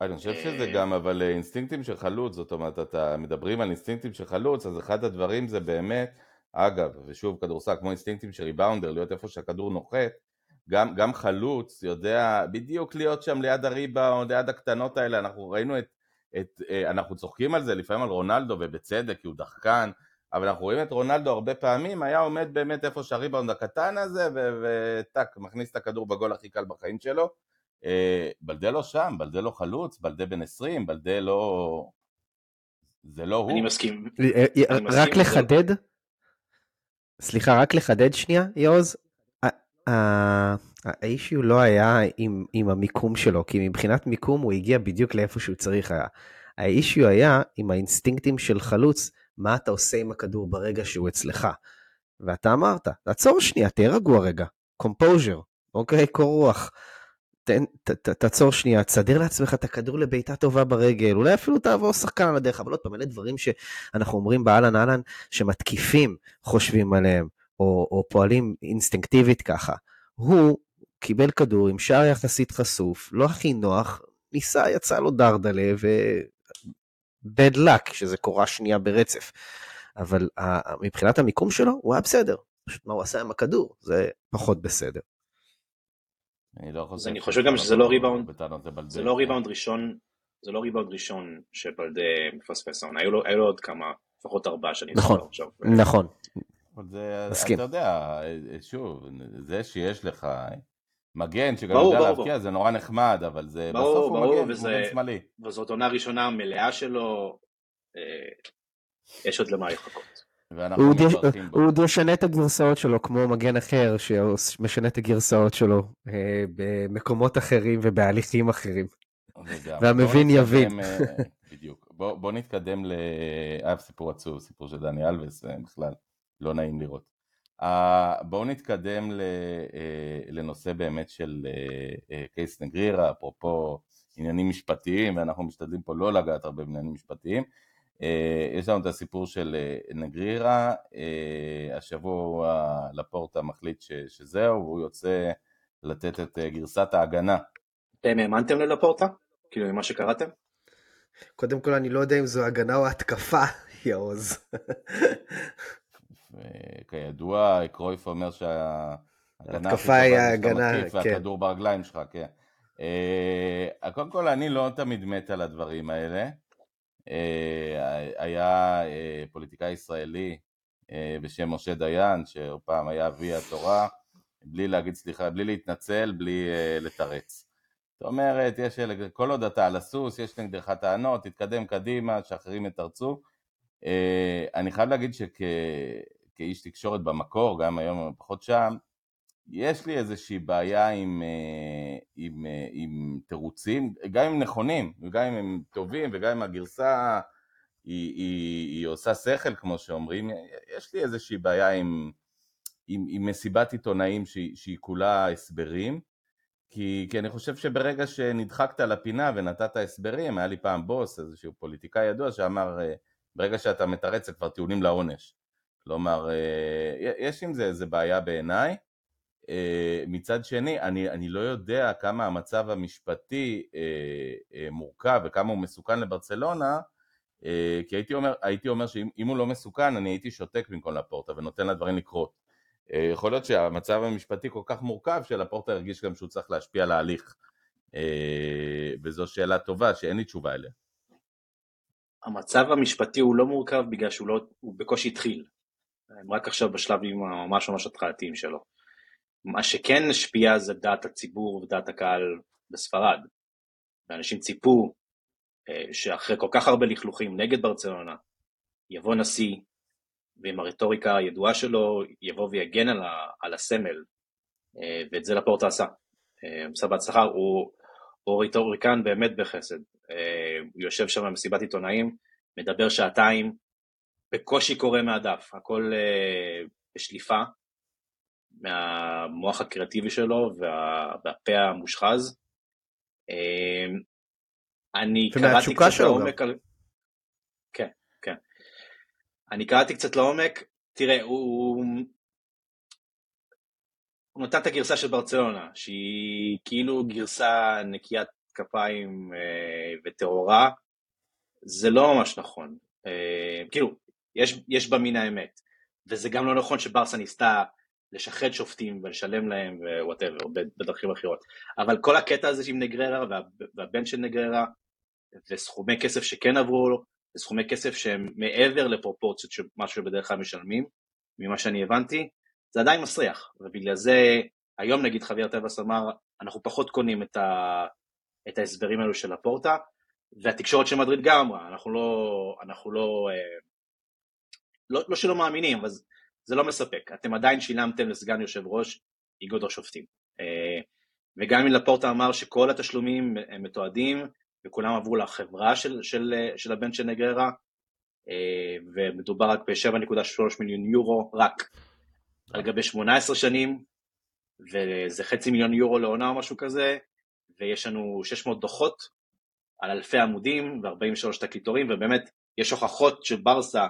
אני חושב שזה אה, גם אבל אה, אינסטינקטים של חלוץ, זאת אומרת, אתה מדברים על אינסטינקטים של חלוץ, אז אחד הדברים זה באמת, אגב, ושוב כדורסל כמו אינסטינקטים של ריבאונדר, להיות איפה שהכדור נוחת, גם, גם חלוץ יודע בדיוק להיות שם ליד הריבאונד, ליד הקטנות האלה, אנחנו ראינו את, את אה, אנחנו צוחקים על זה לפעמים על רונלדו ובצדק, כי הוא דחקן, אבל אנחנו רואים את רונלדו הרבה פעמים, היה עומד באמת איפה שהריבאונד הקטן הזה, ו- וטאק, מכניס את הכדור בגול הכי קל בחיים שלו. אה, בלדה לא שם, בלדה לא חלוץ, בלדה בן 20, בלדה לא... זה לא הוא. אני מסכים. אה, רק. לחדד, סליחה, רק לחדד שנייה, יעוז, האישיו לא היה עם, עם המיקום שלו, כי מבחינת מיקום הוא הגיע בדיוק לאיפה שהוא צריך היה. האישיו היה עם האינסטינקטים של חלוץ, מה אתה עושה עם הכדור ברגע שהוא אצלך. ואתה אמרת, תעצור שנייה, תהיה רגוע רגע, קומפוז'ר, אוקיי, קור רוח. תן, ת, ת, תעצור שנייה, תסדר לעצמך את הכדור לבעיטה טובה ברגל, אולי אפילו תעבור שחקן על הדרך, אבל עוד פעם, אלה דברים שאנחנו אומרים באהלן אהלן, שמתקיפים חושבים עליהם, או, או פועלים אינסטינקטיבית ככה. הוא קיבל כדור עם שער יחסית חשוף, לא הכי נוח, ניסה, יצא לו דרדלה, ו... bad luck, שזה קורה שנייה ברצף. אבל ה- מבחינת המיקום שלו, הוא היה בסדר. פשוט מה הוא עשה עם הכדור, זה פחות בסדר. אני לא חושב אני חושב גם שזה לא ריבאונד. בטענות לבלדה. זה לא ריבאונד ראשון, זה לא ריבאונד ראשון שבלדה מפספס העונה, היו לו עוד כמה, לפחות ארבעה שאני נכון. נכון. אבל זה, מסכים. אתה יודע, שוב, זה שיש לך מגן שגם ברור, יודע להבקיע זה נורא נחמד, אבל זה ברור, בסוף הוא ברור, מגן, וזה- הוא מגן שמאלי. וזאת עונה ראשונה מלאה שלו, אה, יש עוד למה לחכות. הוא עוד. הוא עוד ישנה את הגרסאות שלו כמו מגן אחר שמשנה את הגרסאות שלו אה, במקומות אחרים ובהליכים אחרים. והמבין בוא יבין. אה, בדיוק. בוא, בוא נתקדם ל... אה, סיפור עצוב, סיפור של דני אלווס, אה, בכלל, לא נעים לראות. אה, בואו נתקדם ל... אה, לנושא באמת של אה, קייס נגרירה, אפרופו עניינים משפטיים, ואנחנו משתדלים פה לא לגעת הרבה בעניינים משפטיים. יש לנו את הסיפור של נגרירה, השבוע לפורטה מחליט ש... שזהו, והוא יוצא לתת את גרסת ההגנה. אתם האמנתם ללפורטה? כאילו ממה שקראתם? קודם כל אני לא יודע אם זו הגנה או התקפה, יעוז. *laughs* וכידוע, קרויף אומר שההגנה הכי טובה היא מתקיף כן. והכדור ברגליים שלך, כן. אה, קודם כל, אני לא תמיד מת על הדברים האלה. אה, היה אה, פוליטיקאי ישראלי בשם משה דיין, שפעם היה אבי התורה, בלי להגיד סליחה, בלי להתנצל, בלי לתרץ. זאת אומרת, יש, כל עוד אתה על הסוס, יש נגדך טענות, תתקדם קדימה, שאחרים יתרצו. אני חייב להגיד שכאיש תקשורת במקור, גם היום פחות שם, יש לי איזושהי בעיה עם, אה, עם, אה, עם תירוצים, גם אם נכונים, וגם אם הם טובים, וגם אם הגרסה היא, היא, היא עושה שכל, כמו שאומרים, יש לי איזושהי בעיה עם, עם, עם מסיבת עיתונאים שהיא, שהיא כולה הסברים, כי, כי אני חושב שברגע שנדחקת לפינה ונתת הסברים, היה לי פעם בוס, איזשהו פוליטיקאי ידוע, שאמר, אה, ברגע שאתה מתרץ זה כבר טיעונים לעונש. כלומר, יש עם זה איזה בעיה בעיניי. אה, מצד שני, אני, אני לא יודע כמה המצב המשפטי אה, אה, מורכב וכמה הוא מסוכן לברצלונה, כי הייתי אומר, הייתי אומר שאם הוא לא מסוכן, אני הייתי שותק במקום לפורטה ונותן לדברים לקרות. יכול להיות שהמצב המשפטי כל כך מורכב שלפורטה הרגיש גם שהוא צריך להשפיע על ההליך. וזו שאלה טובה שאין לי תשובה אליה. המצב המשפטי הוא לא מורכב בגלל שהוא לא, הוא בקושי התחיל. הם רק עכשיו בשלבים ממש ממש התחלתיים שלו. מה שכן השפיע זה דעת הציבור ודעת הקהל בספרד. ואנשים ציפו אה, שאחרי כל כך הרבה לכלוכים נגד ברצלונה, יבוא נשיא ועם הרטוריקה הידועה שלו יבוא ויגן על, ה, על הסמל, אה, ואת זה לפורטה עשה. אה, עשה בהצלחה, הוא, הוא רטוריקן באמת בחסד. הוא יושב שם במסיבת עיתונאים, מדבר שעתיים, בקושי קורא מהדף, הכל בשליפה, מהמוח הקריאטיבי שלו וה, והפה המושחז. אמ, אני קראתי קצת לעומק על... כן, כן. אני קראתי קצת לעומק, תראה, הוא... הוא נתן את הגרסה של ברצלונה, שהיא כאילו גרסה נקיית כפיים אה, וטהורה, זה לא ממש נכון. אה, כאילו, יש, יש בה מן האמת. וזה גם לא נכון שברסה ניסתה לשחד שופטים ולשלם להם ווואטאבר, בדרכים אחרות. אבל כל הקטע הזה עם נגררה וה, והבן של נגררה, וסכומי כסף שכן עברו לו, וסכומי כסף שהם מעבר לפרופורציות של מה שבדרך כלל משלמים, ממה שאני הבנתי, זה עדיין מסריח, ובגלל זה היום נגיד חוויר טבעס אמר, אנחנו פחות קונים את, ה, את ההסברים האלו של הפורטה, והתקשורת של מדריד גם אמרה, אנחנו לא, אנחנו לא, אה, לא, לא שלא מאמינים, אבל זה לא מספק, אתם עדיין שילמתם לסגן יושב ראש איגוד השופטים. אה, וגם אם לפורטה אמר שכל התשלומים הם מתועדים וכולם עברו לחברה של, של, של הבן של נגררה, אה, ומדובר רק ב-7.3 מיליון יורו, רק על גבי 18 שנים, וזה חצי מיליון יורו לעונה או משהו כזה, ויש לנו 600 דוחות על אלפי עמודים ו-43 תקליטורים, ובאמת יש הוכחות של ברסה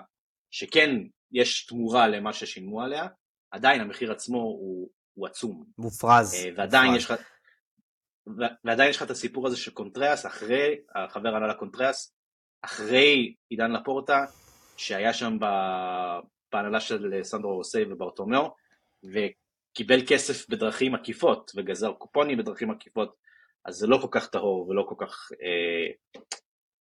שכן יש תמורה למה ששילמו עליה, עדיין המחיר עצמו הוא, הוא עצום. מופרז. אה, ועדיין מופרז. יש לך... ועדיין יש לך את הסיפור הזה של קונטררס, אחרי, החבר הנהלה קונטררס, אחרי עידן לפורטה, שהיה שם בהנהלה של סנדרו רוסי וברטומיאו, וקיבל כסף בדרכים עקיפות, וגזר קופונים בדרכים עקיפות, אז זה לא כל כך טהור ולא כל כך אה,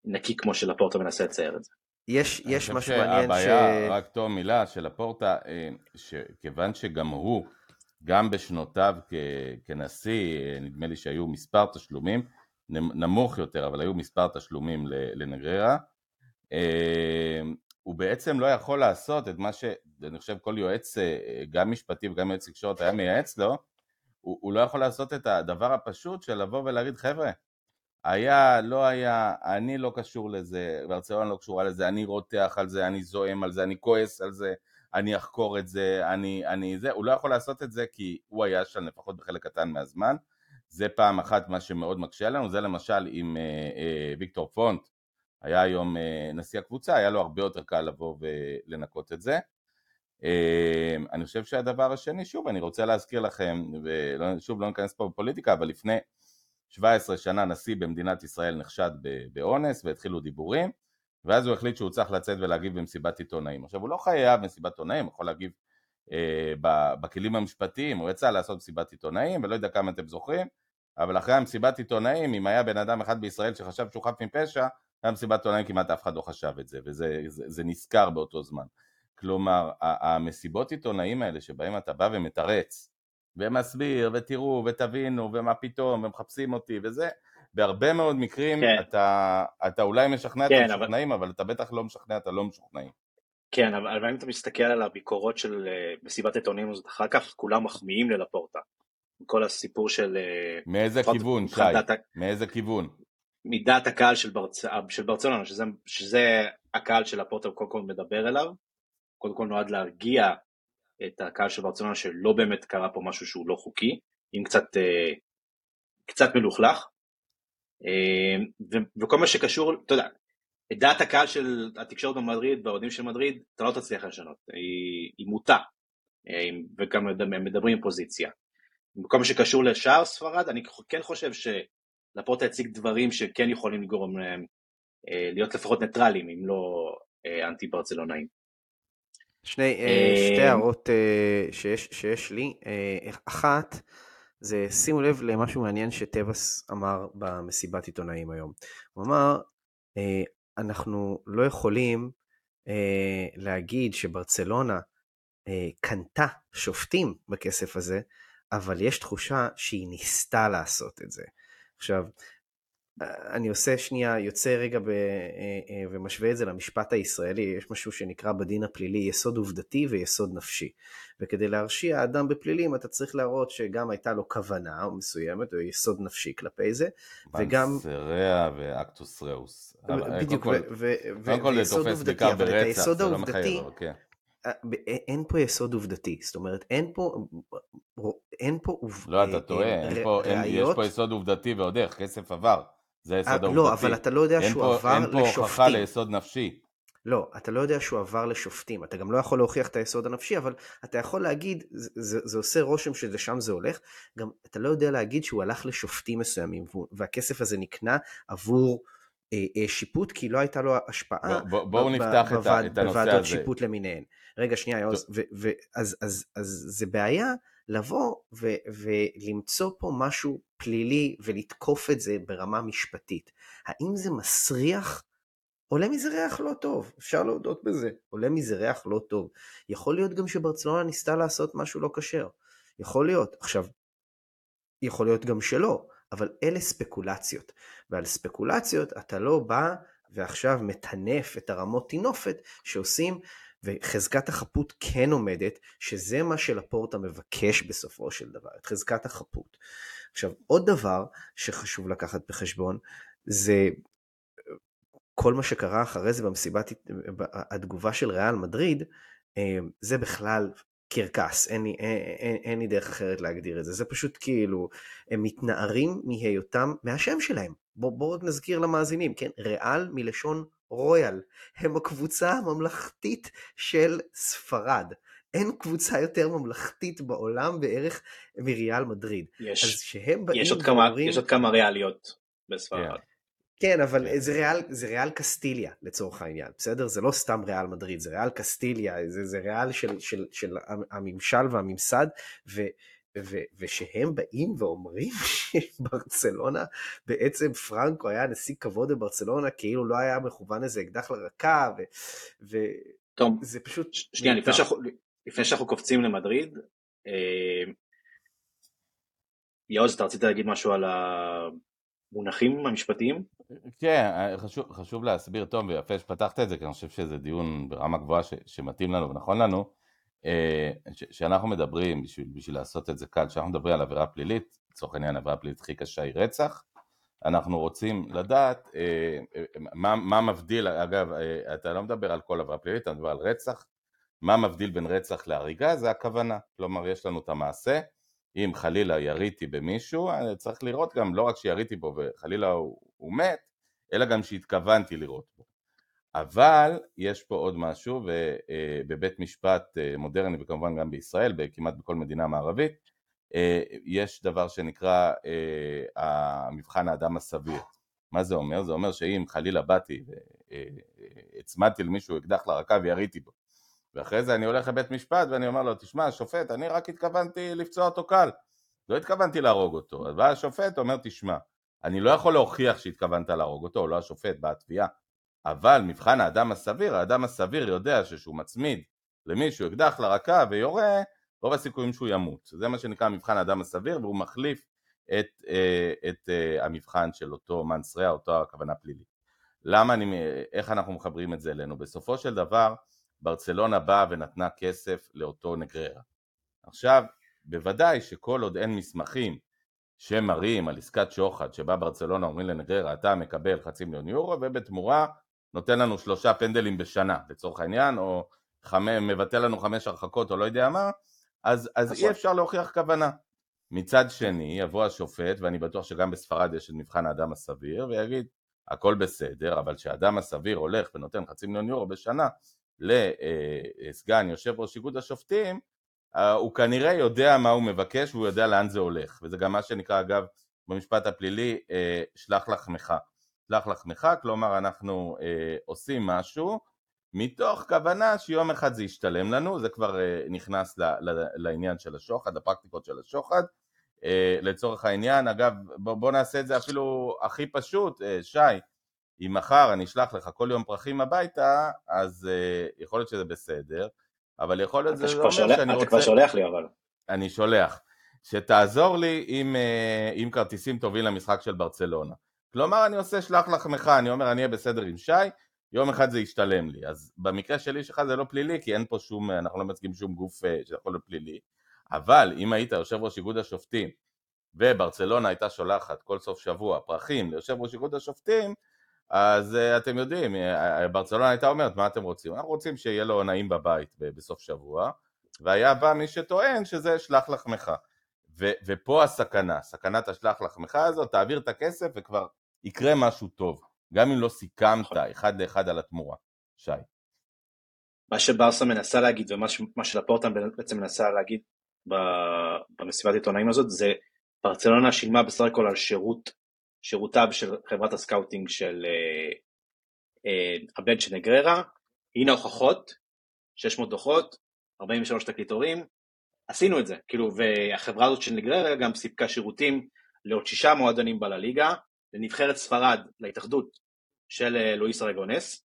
נקי כמו שלפורטה מנסה לצייר את זה. יש, יש משהו מעניין ש... הבעיה, רק טוב מילה, של הפורטה, אה, שכיוון שגם הוא, גם בשנותיו כ, כנשיא, אה, נדמה לי שהיו מספר תשלומים, נמוך יותר, אבל היו מספר תשלומים לנגררה, אה, הוא בעצם לא יכול לעשות את מה שאני חושב כל יועץ, גם משפטי וגם יועץ תקשורת היה מייעץ לו, הוא, הוא לא יכול לעשות את הדבר הפשוט של לבוא ולהגיד חבר'ה, היה, לא היה, אני לא קשור לזה, ברצלונה לא קשורה לזה, אני רותח על זה, אני זועם על זה, אני כועס על זה, אני אחקור את זה, אני, אני זה, הוא לא יכול לעשות את זה כי הוא היה שם לפחות בחלק קטן מהזמן, זה פעם אחת מה שמאוד מקשה עלינו, זה למשל עם אה, אה, ויקטור פונט, היה היום אה, נשיא הקבוצה, היה לו הרבה יותר קל לבוא ולנקות את זה. אה, אני חושב שהדבר השני, שוב, אני רוצה להזכיר לכם, ושוב לא ניכנס פה בפוליטיקה, אבל לפני 17 שנה נשיא במדינת ישראל נחשד באונס והתחילו דיבורים ואז הוא החליט שהוא צריך לצאת ולהגיב במסיבת עיתונאים. עכשיו הוא לא חייב במסיבת עיתונאים, הוא יכול להגיב אה, בכלים המשפטיים, הוא יצא לעשות מסיבת עיתונאים ולא יודע כמה אתם זוכרים, אבל אחרי המסיבת עיתונאים, אם היה בן אדם אחד בישראל שחשב שהוא חף מפשע, היה מסיבת עיתונאים כמעט אף אחד לא חשב את זה, וזה זה, זה נזכר באותו זמן. כלומר, המסיבות עיתונאים האלה שבהם אתה בא ומתרץ ומסביר, ותראו, ותבינו, ומה פתאום, ומחפשים אותי, וזה, בהרבה מאוד מקרים כן. אתה, אתה אולי משכנע כן, את המשכנעים, אבל... אבל אתה בטח לא משכנע את הלא משוכנעים. כן, אבל, אבל אם אתה מסתכל על הביקורות של uh, מסיבת עיתונים הזאת אחר כך, כולם מחמיאים ללפורטה. כל הסיפור של... מאיזה כיוון, שי? מאיזה כיוון? מדעת הקהל של, ברצ... של ברצלונה, שזה, שזה הקהל של הפורטל קודם כל מדבר אליו, קודם כל נועד להרגיע את הקהל של ברצלונה שלא באמת קרה פה משהו שהוא לא חוקי, עם קצת, אה, קצת מלוכלך, אה, וכל מה שקשור, אתה יודע, את דעת הקהל של התקשורת במדריד, והאוהדים של מדריד, אתה לא תצליח לשנות, היא, היא מוטה, אה, וגם מדברים עם פוזיציה. בכל מה שקשור לשאר ספרד, אני כן חושב ש... לפורטה הציג דברים שכן יכולים לגרום להם להיות לפחות ניטרלים, אם לא אנטי ברצלונאים. שני, אה, שתי הערות שיש, שיש לי, אחת, זה שימו לב למשהו מעניין שטבעס אמר במסיבת עיתונאים היום. הוא אמר, אנחנו לא יכולים להגיד שברצלונה קנתה שופטים בכסף הזה, אבל יש תחושה שהיא ניסתה לעשות את זה. עכשיו, אני עושה שנייה, יוצא רגע ב, אה, אה, ומשווה את זה למשפט הישראלי, יש משהו שנקרא בדין הפלילי יסוד עובדתי ויסוד נפשי. וכדי להרשיע אדם בפלילים אתה צריך להראות שגם הייתה לו כוונה מסוימת או יסוד נפשי כלפי זה, וגם... בנסריה ואקטוס ראוס. בדיוק, ויסוד עובדתי, אבל את היסוד לא העובדתי... אה, אין פה יסוד עובדתי, זאת אומרת אין פה, אין פה עובדתי. לא, אתה טועה, יש פה יסוד עובדתי ועוד איך, כסף עבר, זה היסוד העובדתי. לא, אבל אתה לא יודע שהוא פה, עבר לשופטים. אין פה הוכחה ליסוד נפשי. לא, אתה לא יודע שהוא עבר לשופטים, אתה גם לא יכול להוכיח את היסוד הנפשי, אבל אתה יכול להגיד, זה, זה, זה עושה רושם שלשם זה הולך, גם אתה לא יודע להגיד שהוא הלך לשופטים מסוימים, והכסף הזה נקנה עבור אה, אה, שיפוט, כי לא הייתה לו השפעה בוא, בואו נפתח בוועד, את הנושא הזה. בוועדות שיפוט למיניהן. רגע, שנייה, יוז, אז, אז, אז זה בעיה לבוא ו, ולמצוא פה משהו פלילי ולתקוף את זה ברמה משפטית. האם זה מסריח? עולה מזה ריח לא טוב, אפשר להודות בזה, עולה מזה ריח לא טוב. יכול להיות גם שברצלונה ניסתה לעשות משהו לא כשר, יכול להיות. עכשיו, יכול להיות גם שלא, אבל אלה ספקולציות, ועל ספקולציות אתה לא בא ועכשיו מטנף את הרמות טינופת שעושים וחזקת החפות כן עומדת, שזה מה שלפורטה מבקש בסופו של דבר, את חזקת החפות. עכשיו, עוד דבר שחשוב לקחת בחשבון, זה כל מה שקרה אחרי זה במסיבת התגובה של ריאל מדריד, אה, זה בכלל קרקס, אין לי, אין, אין, אין לי דרך אחרת להגדיר את זה, זה פשוט כאילו, הם מתנערים מהיותם, מהשם שלהם. בואו בוא רק נזכיר למאזינים, כן? ריאל מלשון רויאל, הם הקבוצה הממלכתית של ספרד. אין קבוצה יותר ממלכתית בעולם בערך מריאל מדריד. יש, אז שהם באים יש עוד, כמה, ואומרים... יש עוד כמה ריאליות בספרד. Yeah. כן, אבל כן. זה ריאל, זה ריאל קסטיליה לצורך העניין, בסדר? זה לא סתם ריאל מדריד, זה ריאל קסטיליה, זה, זה ריאל של, של, של הממשל והממסד, ו, ושהם באים ואומרים שברצלונה, בעצם פרנקו היה נשיא כבוד בברצלונה, כאילו לא היה מכוון איזה אקדח לרקה, ו, וזה פשוט... שנייה, לפני שאנחנו, לפני שאנחנו קופצים למדריד, אה, יאוז, אתה רצית להגיד משהו על המונחים המשפטיים? כן, חשוב, חשוב להסביר, טוב ויפה שפתחת את זה, כי אני חושב שזה דיון ברמה גבוהה ש, שמתאים לנו ונכון לנו. אה, שאנחנו מדברים, בשביל, בשביל לעשות את זה קל, כשאנחנו מדברים על עבירה פלילית, לצורך העניין עבירה פלילית הכי קשה היא רצח, אנחנו רוצים לדעת אה, אה, מה, מה מבדיל, אגב, אתה לא מדבר על כל עבירה פלילית, אתה מדבר על רצח, מה מבדיל בין רצח להריגה זה הכוונה, כלומר יש לנו את המעשה, אם חלילה יריתי במישהו, צריך לראות גם לא רק שיריתי בו וחלילה הוא, הוא מת, אלא גם שהתכוונתי לראות בו. אבל יש פה עוד משהו ובבית משפט אה, מודרני וכמובן גם בישראל, כמעט בכל מדינה מערבית, אה, יש דבר שנקרא אה, המבחן האדם הסביר. מה זה אומר? זה אומר שאם חלילה באתי והצמדתי למישהו אקדח לרקה ויריתי בו ואחרי זה אני הולך לבית משפט ואני אומר לו תשמע שופט אני רק התכוונתי לפצוע אותו קל לא התכוונתי להרוג אותו אז בא השופט אומר תשמע אני לא יכול להוכיח שהתכוונת להרוג אותו, לא השופט, באה התביעה אבל מבחן האדם הסביר, האדם הסביר יודע שכשהוא מצמיד למישהו אקדח לרקה ויורה, רוב הסיכויים שהוא ימות. זה מה שנקרא מבחן האדם הסביר והוא מחליף את, אה, את אה, המבחן של אותו מנסריה, אותו הכוונה פלילית. למה אני, איך אנחנו מחברים את זה אלינו? בסופו של דבר ברצלונה באה ונתנה כסף לאותו נגררה. עכשיו, בוודאי שכל עוד אין מסמכים שמראים על עסקת שוחד שבה ברצלונה אומרים לנגררה אתה מקבל חצי מיליון יורו ובתמורה נותן לנו שלושה פנדלים בשנה לצורך העניין או חמי, מבטל לנו חמש הרחקות או לא יודע מה אז, אז אי אפשר להוכיח כוונה. מצד שני יבוא השופט ואני בטוח שגם בספרד יש את מבחן האדם הסביר ויגיד הכל בסדר אבל כשהאדם הסביר הולך ונותן חצי מיליון יורו בשנה לסגן יושב ראש איגוד השופטים אה, הוא כנראה יודע מה הוא מבקש והוא יודע לאן זה הולך. וזה גם מה שנקרא אגב במשפט הפלילי אה, שלח לחמך שלח לחמך כלומר אנחנו אה, עושים משהו מתוך כוונה שיום אחד זה ישתלם לנו זה כבר נכנס לעניין של השוחד לפרקטיקות של השוחד לצורך העניין אגב בוא, בוא נעשה את זה אפילו הכי פשוט שי אם מחר אני אשלח לך כל יום פרחים הביתה אז יכול להיות שזה בסדר אבל יכול להיות זה אומר שולח, שאני רוצה... אתה כבר שולח לי אבל. אני שולח. שתעזור לי עם, אה, עם כרטיסים טובים למשחק של ברצלונה. כלומר אני עושה שלח לחמך, אני אומר אני אהיה בסדר עם שי, יום אחד זה ישתלם לי. אז במקרה שלי שלך זה לא פלילי, כי אין פה שום, אנחנו לא מייצגים שום גוף אה, שיכול להיות פלילי, אבל אם היית יושב ראש איגוד השופטים וברצלונה הייתה שולחת כל סוף שבוע פרחים ליושב ראש איגוד השופטים, אז uh, אתם יודעים, uh, ברצלונה הייתה אומרת, מה אתם רוצים? אנחנו רוצים שיהיה לו נעים בבית בסוף שבוע, והיה בא מי שטוען שזה שלח לחמך. ו- ופה הסכנה, סכנת השלח לחמך הזאת, תעביר את הכסף וכבר יקרה משהו טוב, גם אם לא סיכמת נכון. אחד לאחד על התמורה. שי. מה שברסה מנסה להגיד ומה שלפורטה בעצם מנסה להגיד במסיבת עיתונאים הזאת זה ברצלונה שילמה בסך הכל על שירות שירותיו של חברת ה scouting של אה, אה, הבן של נגריירה, הנה הוכחות, 600 דוחות, 43 תקליטורים, עשינו את זה, כאילו, והחברה הזאת של נגררה גם סיפקה שירותים לעוד שישה מועדונים בלליגה, לנבחרת ספרד, להתאחדות של אה, לואיס ארגונס.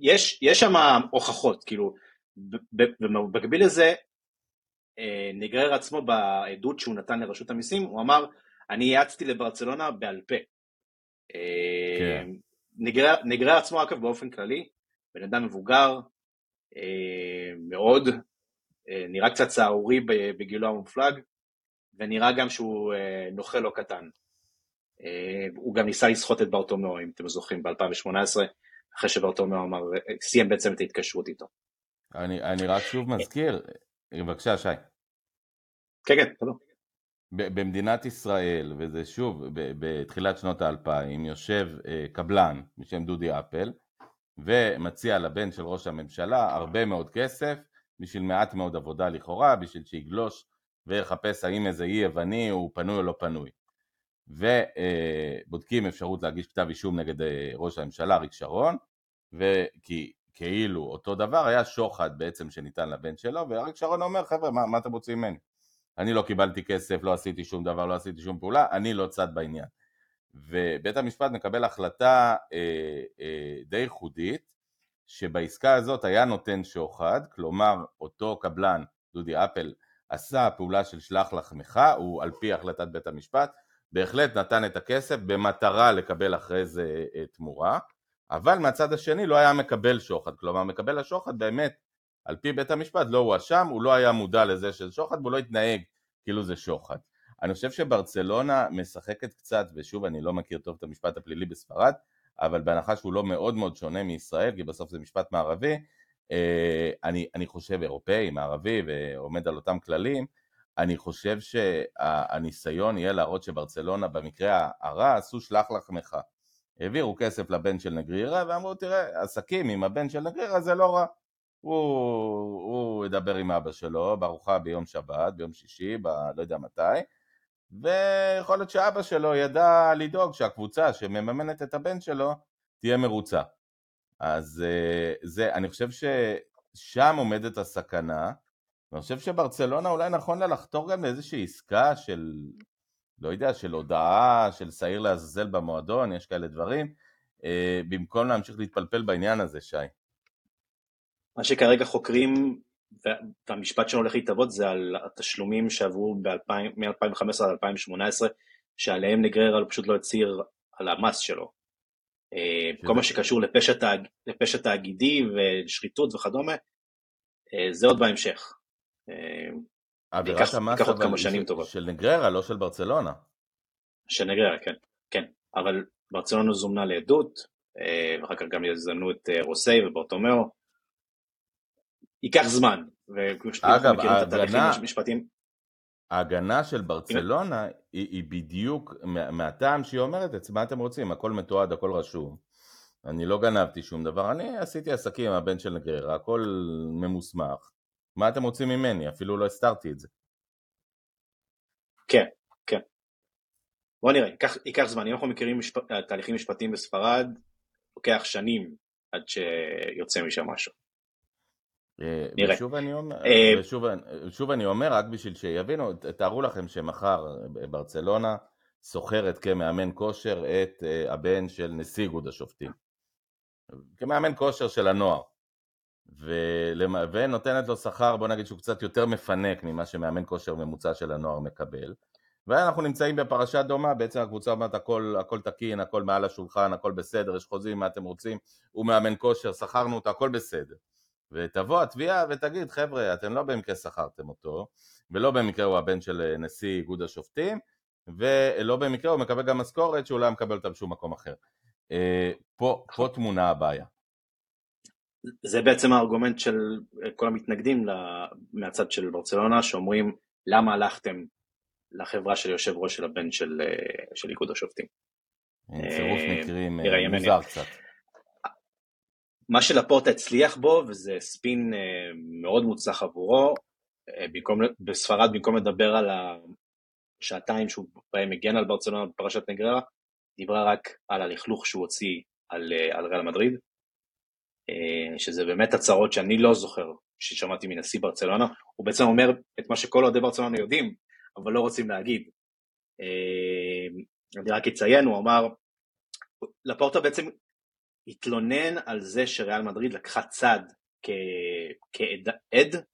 יש, יש שם הוכחות, כאילו, במקביל לזה, אה, נגרר עצמו בעדות שהוא נתן לרשות המיסים, הוא אמר, אני יעצתי לברצלונה בעל פה. כן. נגרר, נגרר עצמו אגב באופן כללי, בן אדם מבוגר אה, מאוד, נראה קצת סהרורי בגילו המופלג, ונראה גם שהוא נוכל לא קטן. הוא גם ניסה לסחוט את ברטומיאו, אם אתם זוכרים, ב-2018, אחרי שברטומיאו אמר, סיים בעצם את ההתקשרות איתו. אני, אני רק שוב מזכיר, בבקשה שי. כן, כן, תודה. במדינת ישראל, וזה שוב, בתחילת שנות האלפיים, יושב אה, קבלן בשם דודי אפל, ומציע לבן של ראש הממשלה הרבה מאוד כסף, בשביל מעט מאוד עבודה לכאורה, בשביל שיגלוש ויחפש האם איזה אי יווני הוא פנוי או לא פנוי. ובודקים אפשרות להגיש כתב אישום נגד אה, ראש הממשלה אריק שרון, וכי כאילו אותו דבר היה שוחד בעצם שניתן לבן שלו, ואריק שרון אומר חבר'ה מה, מה אתם רוצים ממני? אני לא קיבלתי כסף, לא עשיתי שום דבר, לא עשיתי שום פעולה, אני לא צד בעניין. ובית המשפט מקבל החלטה אה, אה, די ייחודית, שבעסקה הזאת היה נותן שוחד, כלומר אותו קבלן, דודי אפל, עשה פעולה של שלח לחמך, הוא על פי החלטת בית המשפט, בהחלט נתן את הכסף במטרה לקבל אחרי זה אה, תמורה, אבל מהצד השני לא היה מקבל שוחד, כלומר מקבל השוחד באמת על פי בית המשפט לא הואשם, הוא לא היה מודע לזה שזה שוחד והוא לא התנהג כאילו זה שוחד. אני חושב שברצלונה משחקת קצת, ושוב אני לא מכיר טוב את המשפט הפלילי בספרד, אבל בהנחה שהוא לא מאוד מאוד שונה מישראל, כי בסוף זה משפט מערבי, אני, אני חושב אירופאי, מערבי ועומד על אותם כללים, אני חושב שהניסיון יהיה להראות שברצלונה במקרה הרע עשו שלח לחמך. העבירו כסף לבן של נגרירה ואמרו תראה עסקים עם הבן של נגרירה זה לא רע הוא, הוא ידבר עם אבא שלו בארוחה ביום שבת, ביום שישי, ב... לא יודע מתי, ויכול להיות שאבא שלו ידע לדאוג שהקבוצה שמממנת את הבן שלו תהיה מרוצה. אז אה, זה, אני חושב ששם עומדת הסכנה, ואני חושב שברצלונה אולי נכון לה לחתור גם לאיזושהי עסקה של, לא יודע, של הודעה, של שעיר לעזאזל במועדון, יש כאלה דברים, אה, במקום להמשיך להתפלפל בעניין הזה, שי. מה שכרגע חוקרים, והמשפט שהולך להתאבות זה על התשלומים שעברו מ-2015 עד 2018, שעליהם נגררה פשוט לא הצהיר על המס שלו. אה, כל מה שקשור לפשע, תאג, לפשע תאגידי ושחיתות וכדומה, זה עוד בהמשך. עבירת המס אבל של, של נגררה, לא של ברצלונה. של נגררה, כן, כן. אבל ברצלונה זומנה לעדות, ואחר כך גם יזמנו את רוסי וברטומיאו. ייקח זמן. אגב, ההגנה, ההגנה של ברצלונה היא, היא בדיוק מהטעם שהיא אומרת, מה אתם רוצים, הכל מתועד, הכל רשום. אני לא גנבתי שום דבר, אני עשיתי עסקים עם הבן של נגררה, הכל ממוסמך. מה אתם רוצים ממני? אפילו לא הסתרתי את זה. כן, כן. בוא נראה, ייקח, ייקח זמן, אם אנחנו מכירים משפ... תהליכים משפטיים בספרד, לוקח שנים עד שיוצא משם משהו. אה, נראה. ושוב אני, אומר, אה, ושוב, ושוב אני אומר, רק בשביל שיבינו, תארו לכם שמחר ברצלונה סוחרת כמאמן כושר את אה, הבן של נשיא איגוד השופטים. כמאמן כושר של הנוער. ונותנת לו שכר, בוא נגיד שהוא קצת יותר מפנק ממה שמאמן כושר ממוצע של הנוער מקבל. ואנחנו נמצאים בפרשה דומה, בעצם הקבוצה אומרת הכל, הכל תקין, הכל מעל השולחן, הכל בסדר, יש חוזים, מה אתם רוצים, הוא מאמן כושר, שכרנו אותו, הכל בסדר. ותבוא התביעה ותגיד, חבר'ה, אתם לא במקרה שכרתם אותו, ולא במקרה הוא הבן של נשיא איגוד השופטים, ולא במקרה הוא מקבל גם משכורת שהוא לא מקבל אותה בשום מקום אחר. אה, פה, פה תמונה הבעיה. זה בעצם הארגומנט של כל המתנגדים מהצד של ברצלונה, שאומרים למה הלכתם לחברה של יושב ראש של הבן של, אה, של איגוד השופטים. צירוף אה, מקרים מוזר קצת. מה שלפורטה הצליח בו, וזה ספין מאוד מוצלח עבורו, במקום, בספרד במקום לדבר על השעתיים שהוא בהם הגן על ברצלונה בפרשת נגררה, דיברה רק על הלכלוך שהוא הוציא על, על ריאל מדריד, אה, שזה באמת הצהרות שאני לא זוכר ששמעתי מנשיא ברצלונה, הוא בעצם אומר את מה שכל אוהדי ברצלונה יודעים, אבל לא רוצים להגיד. אה, אני רק אציין, הוא אמר, לפורטה בעצם התלונן על זה שריאל מדריד לקחה צד כעד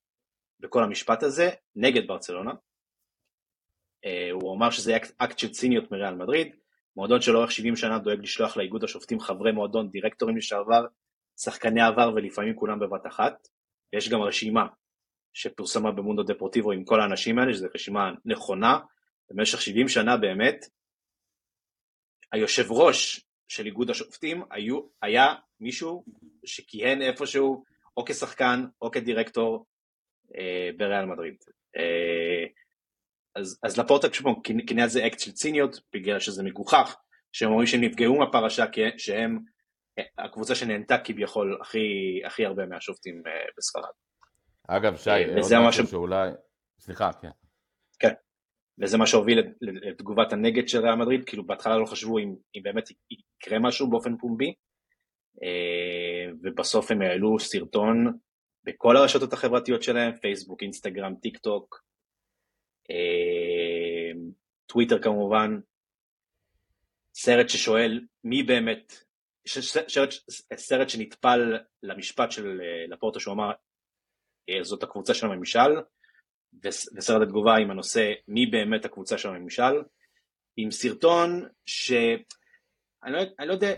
בכל המשפט הזה נגד ברצלונה. אה, הוא אמר שזה אקט של ציניות מריאל מדריד, מועדון שלאורך 70 שנה דואג לשלוח לאיגוד השופטים חברי מועדון, דירקטורים לשעבר, שחקני עבר ולפעמים כולם בבת אחת. יש גם רשימה שפורסמה במונדו דפורטיבו עם כל האנשים האלה, שזו רשימה נכונה. במשך 70 שנה באמת, היושב ראש של איגוד השופטים היו, היה מישהו שכיהן איפשהו או כשחקן או כדירקטור אה, בריאל מדריד. אה, אז, אז לפורטה פשוט כינה את זה אקט של ציניות, בגלל שזה מגוחך, שהם אומרים שהם נפגעו מהפרשה שהם הקבוצה שנהנתה כביכול הכי, הכי הרבה מהשופטים אה, בספרד. אגב, שי, אה, עוד משהו ש... שאולי... סליחה. כן, וזה מה שהוביל לתגובת הנגד של ריאל מדריד, כאילו בהתחלה לא חשבו אם, אם באמת יקרה משהו באופן פומבי, אה, ובסוף הם העלו סרטון בכל הרשתות החברתיות שלהם, פייסבוק, אינסטגרם, טיק טוק, טוויטר כמובן, סרט ששואל מי באמת סרט, סרט שנטפל למשפט של אה, לפורטה שהוא אמר אה, זאת הקבוצה של הממשל וסרט התגובה עם הנושא מי באמת הקבוצה של הממשל עם סרטון שאני לא, לא, יודע,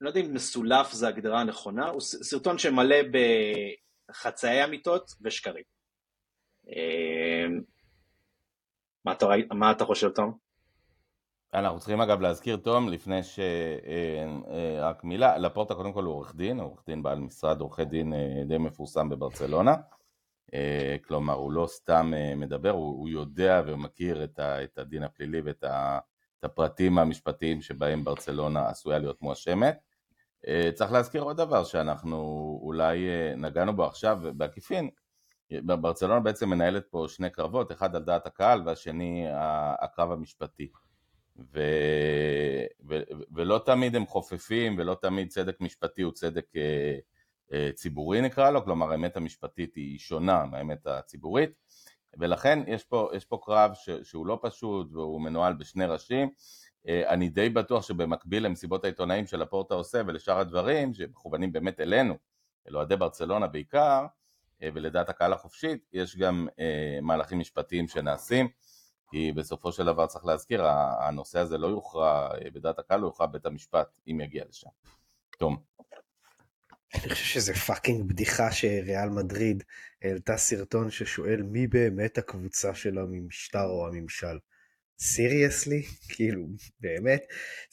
לא יודע אם מסולף זה הגדרה הנכונה, הוא סרטון שמלא בחצאי אמיתות ושקרים. אה, מה אתה, מה אתה חושב תום? אנחנו צריכים אגב להזכיר תום לפני ש... אה, אה, רק מילה, לפורטה קודם כל הוא עורך דין, עורך דין בעל משרד עורכי דין אה, די מפורסם בברצלונה, כלומר הוא לא סתם מדבר, הוא, הוא יודע ומכיר את, ה, את הדין הפלילי ואת ה, הפרטים המשפטיים שבהם ברצלונה עשויה להיות מואשמת. צריך להזכיר עוד דבר שאנחנו אולי נגענו בו עכשיו בעקיפין, ברצלונה בעצם מנהלת פה שני קרבות, אחד על דעת הקהל והשני הקרב המשפטי. ו... ו... ולא תמיד הם חופפים ולא תמיד צדק משפטי הוא צדק אה, אה, ציבורי נקרא לו, כלומר האמת המשפטית היא שונה מהאמת הציבורית ולכן יש פה, יש פה קרב ש... שהוא לא פשוט והוא מנוהל בשני ראשים אה, אני די בטוח שבמקביל למסיבות העיתונאים שלפורטה עושה ולשאר הדברים שמכוונים באמת אלינו, אל אוהדי ברצלונה בעיקר ולדעת הקהל החופשית יש גם מהלכים משפטיים שנעשים כי בסופו של דבר צריך להזכיר, הנושא הזה לא יוכרע בדעת הקהל, הוא יוכרע בבית המשפט אם יגיע לשם. תום. אני חושב שזה fucking בדיחה שריאל מדריד העלתה סרטון ששואל מי באמת הקבוצה של המשטר או הממשל. Seriously? כאילו, באמת?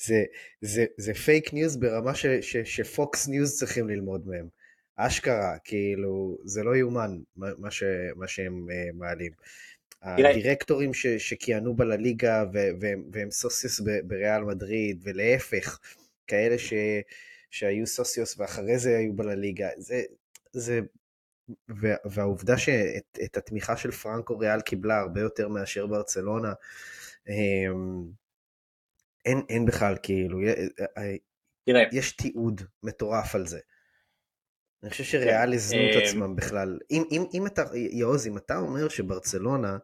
זה, זה, זה פייק ניוז ברמה ש, ש, שפוקס ניוז צריכים ללמוד מהם. אשכרה, כאילו, זה לא יאומן מה, ש, מה שהם אה, מעלים. הדירקטורים ש, שכיהנו בלליגה והם, והם סוסיוס בריאל מדריד, ולהפך, כאלה ש, שהיו סוסיוס ואחרי זה היו בלליגה, זה, זה והעובדה שאת התמיכה של פרנקו ריאל קיבלה הרבה יותר מאשר ברצלונה, אמ, אין, אין בכלל כאילו, אה, תראה. יש תיעוד מטורף על זה. אני חושב שריאל כן, הזנו את אמ, עצמם בכלל. אם, אם, אם אתה, יעוז, אם אתה אומר שברצלונה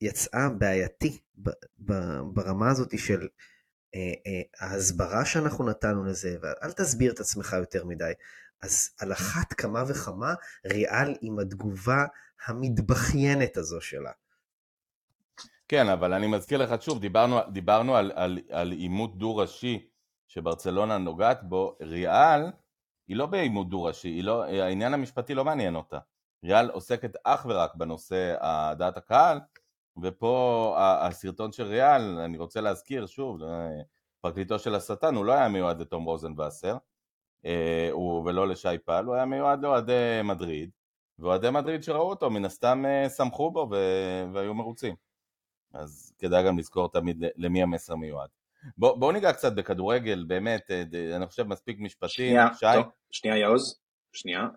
יצאה בעייתי ברמה הזאת של אה, אה, ההסברה שאנחנו נתנו לזה, ואל תסביר את עצמך יותר מדי, אז על אחת כמה וכמה ריאל עם התגובה המתבכיינת הזו שלה. כן, אבל אני מזכיר לך שוב, דיברנו, דיברנו על, על, על עימות דו-ראשי שברצלונה נוגעת בו, ריאל היא לא בעימות דו-ראשי, לא, העניין המשפטי לא מעניין אותה. ריאל עוסקת אך ורק בנושא דעת הקהל, ופה הסרטון של ריאל, אני רוצה להזכיר שוב, פרקליטו של השטן, הוא לא היה מיועד לתום רוזנבסר, אה, ולא לשי פל, הוא היה מיועד לאוהדי מדריד, ואוהדי מדריד שראו אותו מן הסתם אה, שמחו בו והיו מרוצים. אז כדאי גם לזכור תמיד למי המסר מיועד. בואו בוא ניגע קצת בכדורגל, באמת, אה, אני חושב מספיק משפטים. שנייה, שי? טוב, שנייה יעוז, שנייה.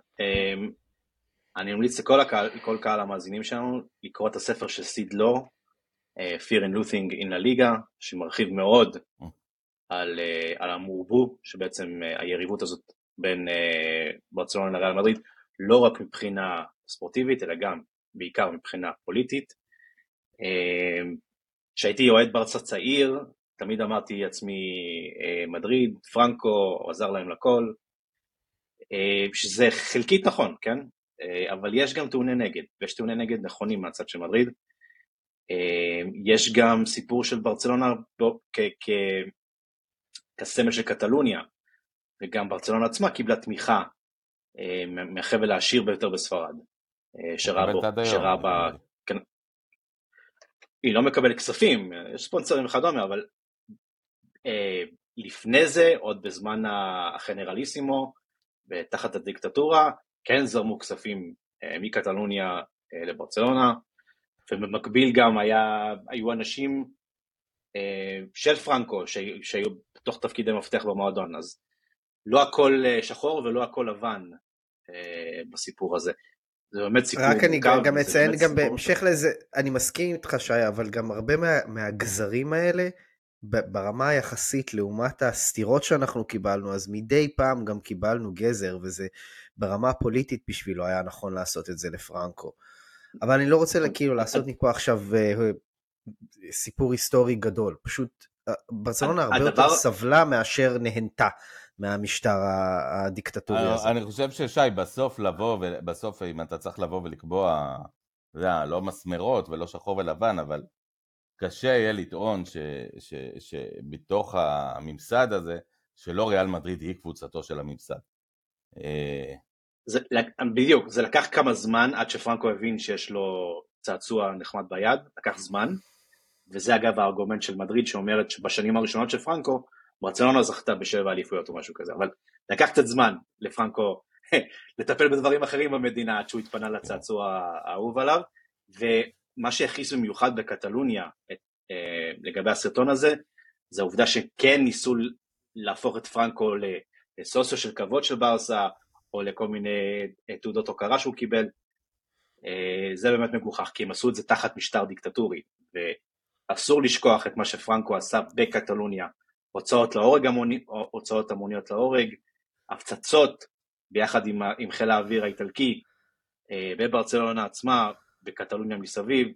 אני ממליץ לכל הקהל, לכל קהל המאזינים שלנו לקרוא את הספר של סיד לו, Fear and Looting in La Liga, שמרחיב מאוד על, uh, על המורבו, שבעצם uh, היריבות הזאת בין ברצלונה לריאל מדריד, לא רק מבחינה ספורטיבית, אלא גם בעיקר מבחינה פוליטית. כשהייתי אוהד ברצה צעיר, תמיד אמרתי לעצמי מדריד, פרנקו, עזר להם לכל, שזה חלקית נכון, כן? אבל יש גם טעוני נגד, ויש טעוני נגד נכונים מהצד של מדריד. יש גם סיפור של ברצלונה כסמל של קטלוניה, וגם ברצלונה עצמה קיבלה תמיכה אה, מהחבל העשיר ביותר בספרד, אה, שראה בו, שראה בה... כן, היא לא מקבלת כספים, יש ספונסרים וכדומה, אבל אה, לפני זה, עוד בזמן החנרליסימו, ותחת הדיקטטורה, כן זרמו כספים אה, מקטלוניה אה, לברצלונה, ובמקביל גם היה, היו אנשים אה, של פרנקו שהיו בתוך תפקידי מפתח במועדון, אז לא הכל שחור ולא הכל לבן בסיפור הזה. זה באמת סיפור רק אני גם, גם אציין גם בהמשך לזה, אני מסכים איתך שי, אבל גם הרבה מה, מהגזרים האלה, ברמה היחסית לעומת הסתירות שאנחנו קיבלנו, אז מדי פעם גם קיבלנו גזר, וזה ברמה הפוליטית בשבילו היה נכון לעשות את זה לפרנקו. אבל אני לא רוצה כאילו לעשות מפה עכשיו סיפור היסטורי גדול, פשוט אה, ברצלונה הרבה יותר סבלה מאשר נהנתה מהמשטר הדיקטטורי אה, הזה. אני חושב ששי, בסוף לבוא, בסוף אם אתה צריך לבוא ולקבוע, אתה יודע, לא מסמרות ולא שחור ולבן, אבל קשה יהיה לטעון שבתוך הממסד הזה, שלא ריאל מדריד היא קבוצתו של הממסד. אה, זה, בדיוק, זה לקח כמה זמן עד שפרנקו הבין שיש לו צעצוע נחמד ביד, לקח זמן, וזה אגב הארגומנט של מדריד שאומרת שבשנים הראשונות של פרנקו, ברצלונה זכתה בשבע אליפויות או משהו כזה, אבל לקח קצת זמן לפרנקו *laughs* לטפל בדברים אחרים במדינה עד שהוא התפנה לצעצוע האהוב עליו, ומה שהכניס במיוחד בקטלוניה את, אה, לגבי הסרטון הזה, זה העובדה שכן ניסו להפוך את פרנקו לסוציו של כבוד של ברסה, או לכל מיני אה, תעודות הוקרה שהוא קיבל, אה, זה באמת מגוחך, כי הם עשו את זה תחת משטר דיקטטורי, אסור לשכוח את מה שפרנקו עשה בקטלוניה, הוצאות להורג, המוני, הוצאות המוניות להורג, הפצצות ביחד עם, עם חיל האוויר האיטלקי אה, בברצלונה עצמה, בקטלוניה מסביב,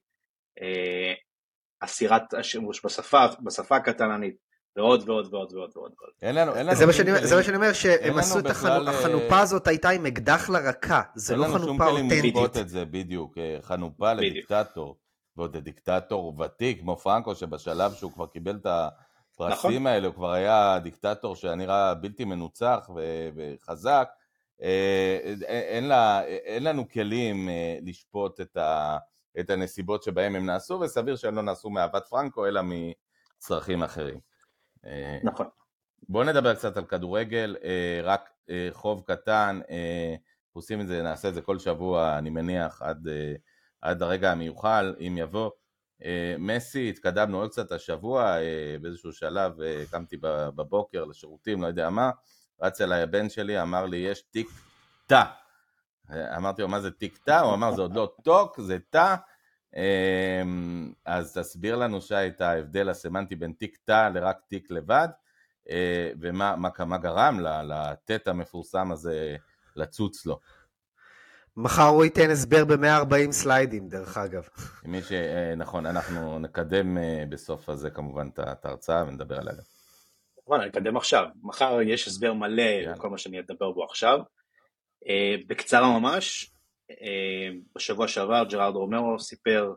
אסירת השימוש בשפה, בשפה הקטלנית, ועוד ועוד ועוד ועוד ועוד. אין לנו, אין לנו זה, מה שאני, זה מה שאני אומר, שהם עשו את החנופה, אה, החנופה הזאת הייתה עם אקדח לרקה, זה לא חנופה אותנטית. אין לנו שום כלים את זה, בדיוק, אה, חנופה לדיקטטור. ועוד דיקטטור ותיק כמו פרנקו, שבשלב שהוא כבר קיבל את הפרסים נכון. האלה, הוא כבר היה דיקטטור שהיה נראה בלתי מנוצח ו- וחזק, אין, לה, אין לנו כלים לשפוט את, ה, את הנסיבות שבהם הם נעשו, וסביר שהם לא נעשו מאהבת פרנקו, אלא מצרכים אחרים. נכון. בואו נדבר קצת על כדורגל, רק חוב קטן, עושים את זה, נעשה את זה כל שבוע, אני מניח, עד, עד הרגע המיוחל, אם יבוא. אה, מסי, התקדמנו עוד קצת השבוע, אה, באיזשהו שלב אה, קמתי בבוקר לשירותים, לא יודע מה, רץ אליי הבן שלי, אמר לי, יש תיק תא. אמרתי לו, מה זה תיק תא? הוא אמר, זה עוד לא טוק, זה תא. אז תסביר לנו, שי, את ההבדל הסמנטי בין תיק תא לרק תיק לבד, ומה מה, מה גרם לטט המפורסם הזה לצוץ לו. מחר הוא ייתן הסבר ב-140 סליידים, דרך אגב. מי ש... אה, נכון, אנחנו נקדם אה, בסוף הזה כמובן את ההרצאה ונדבר עליה. נכון, נקדם עכשיו. מחר יש הסבר מלא לכל מה שאני אדבר בו עכשיו. אה, בקצרה ממש, בשבוע שעבר ג'רארד רומרו סיפר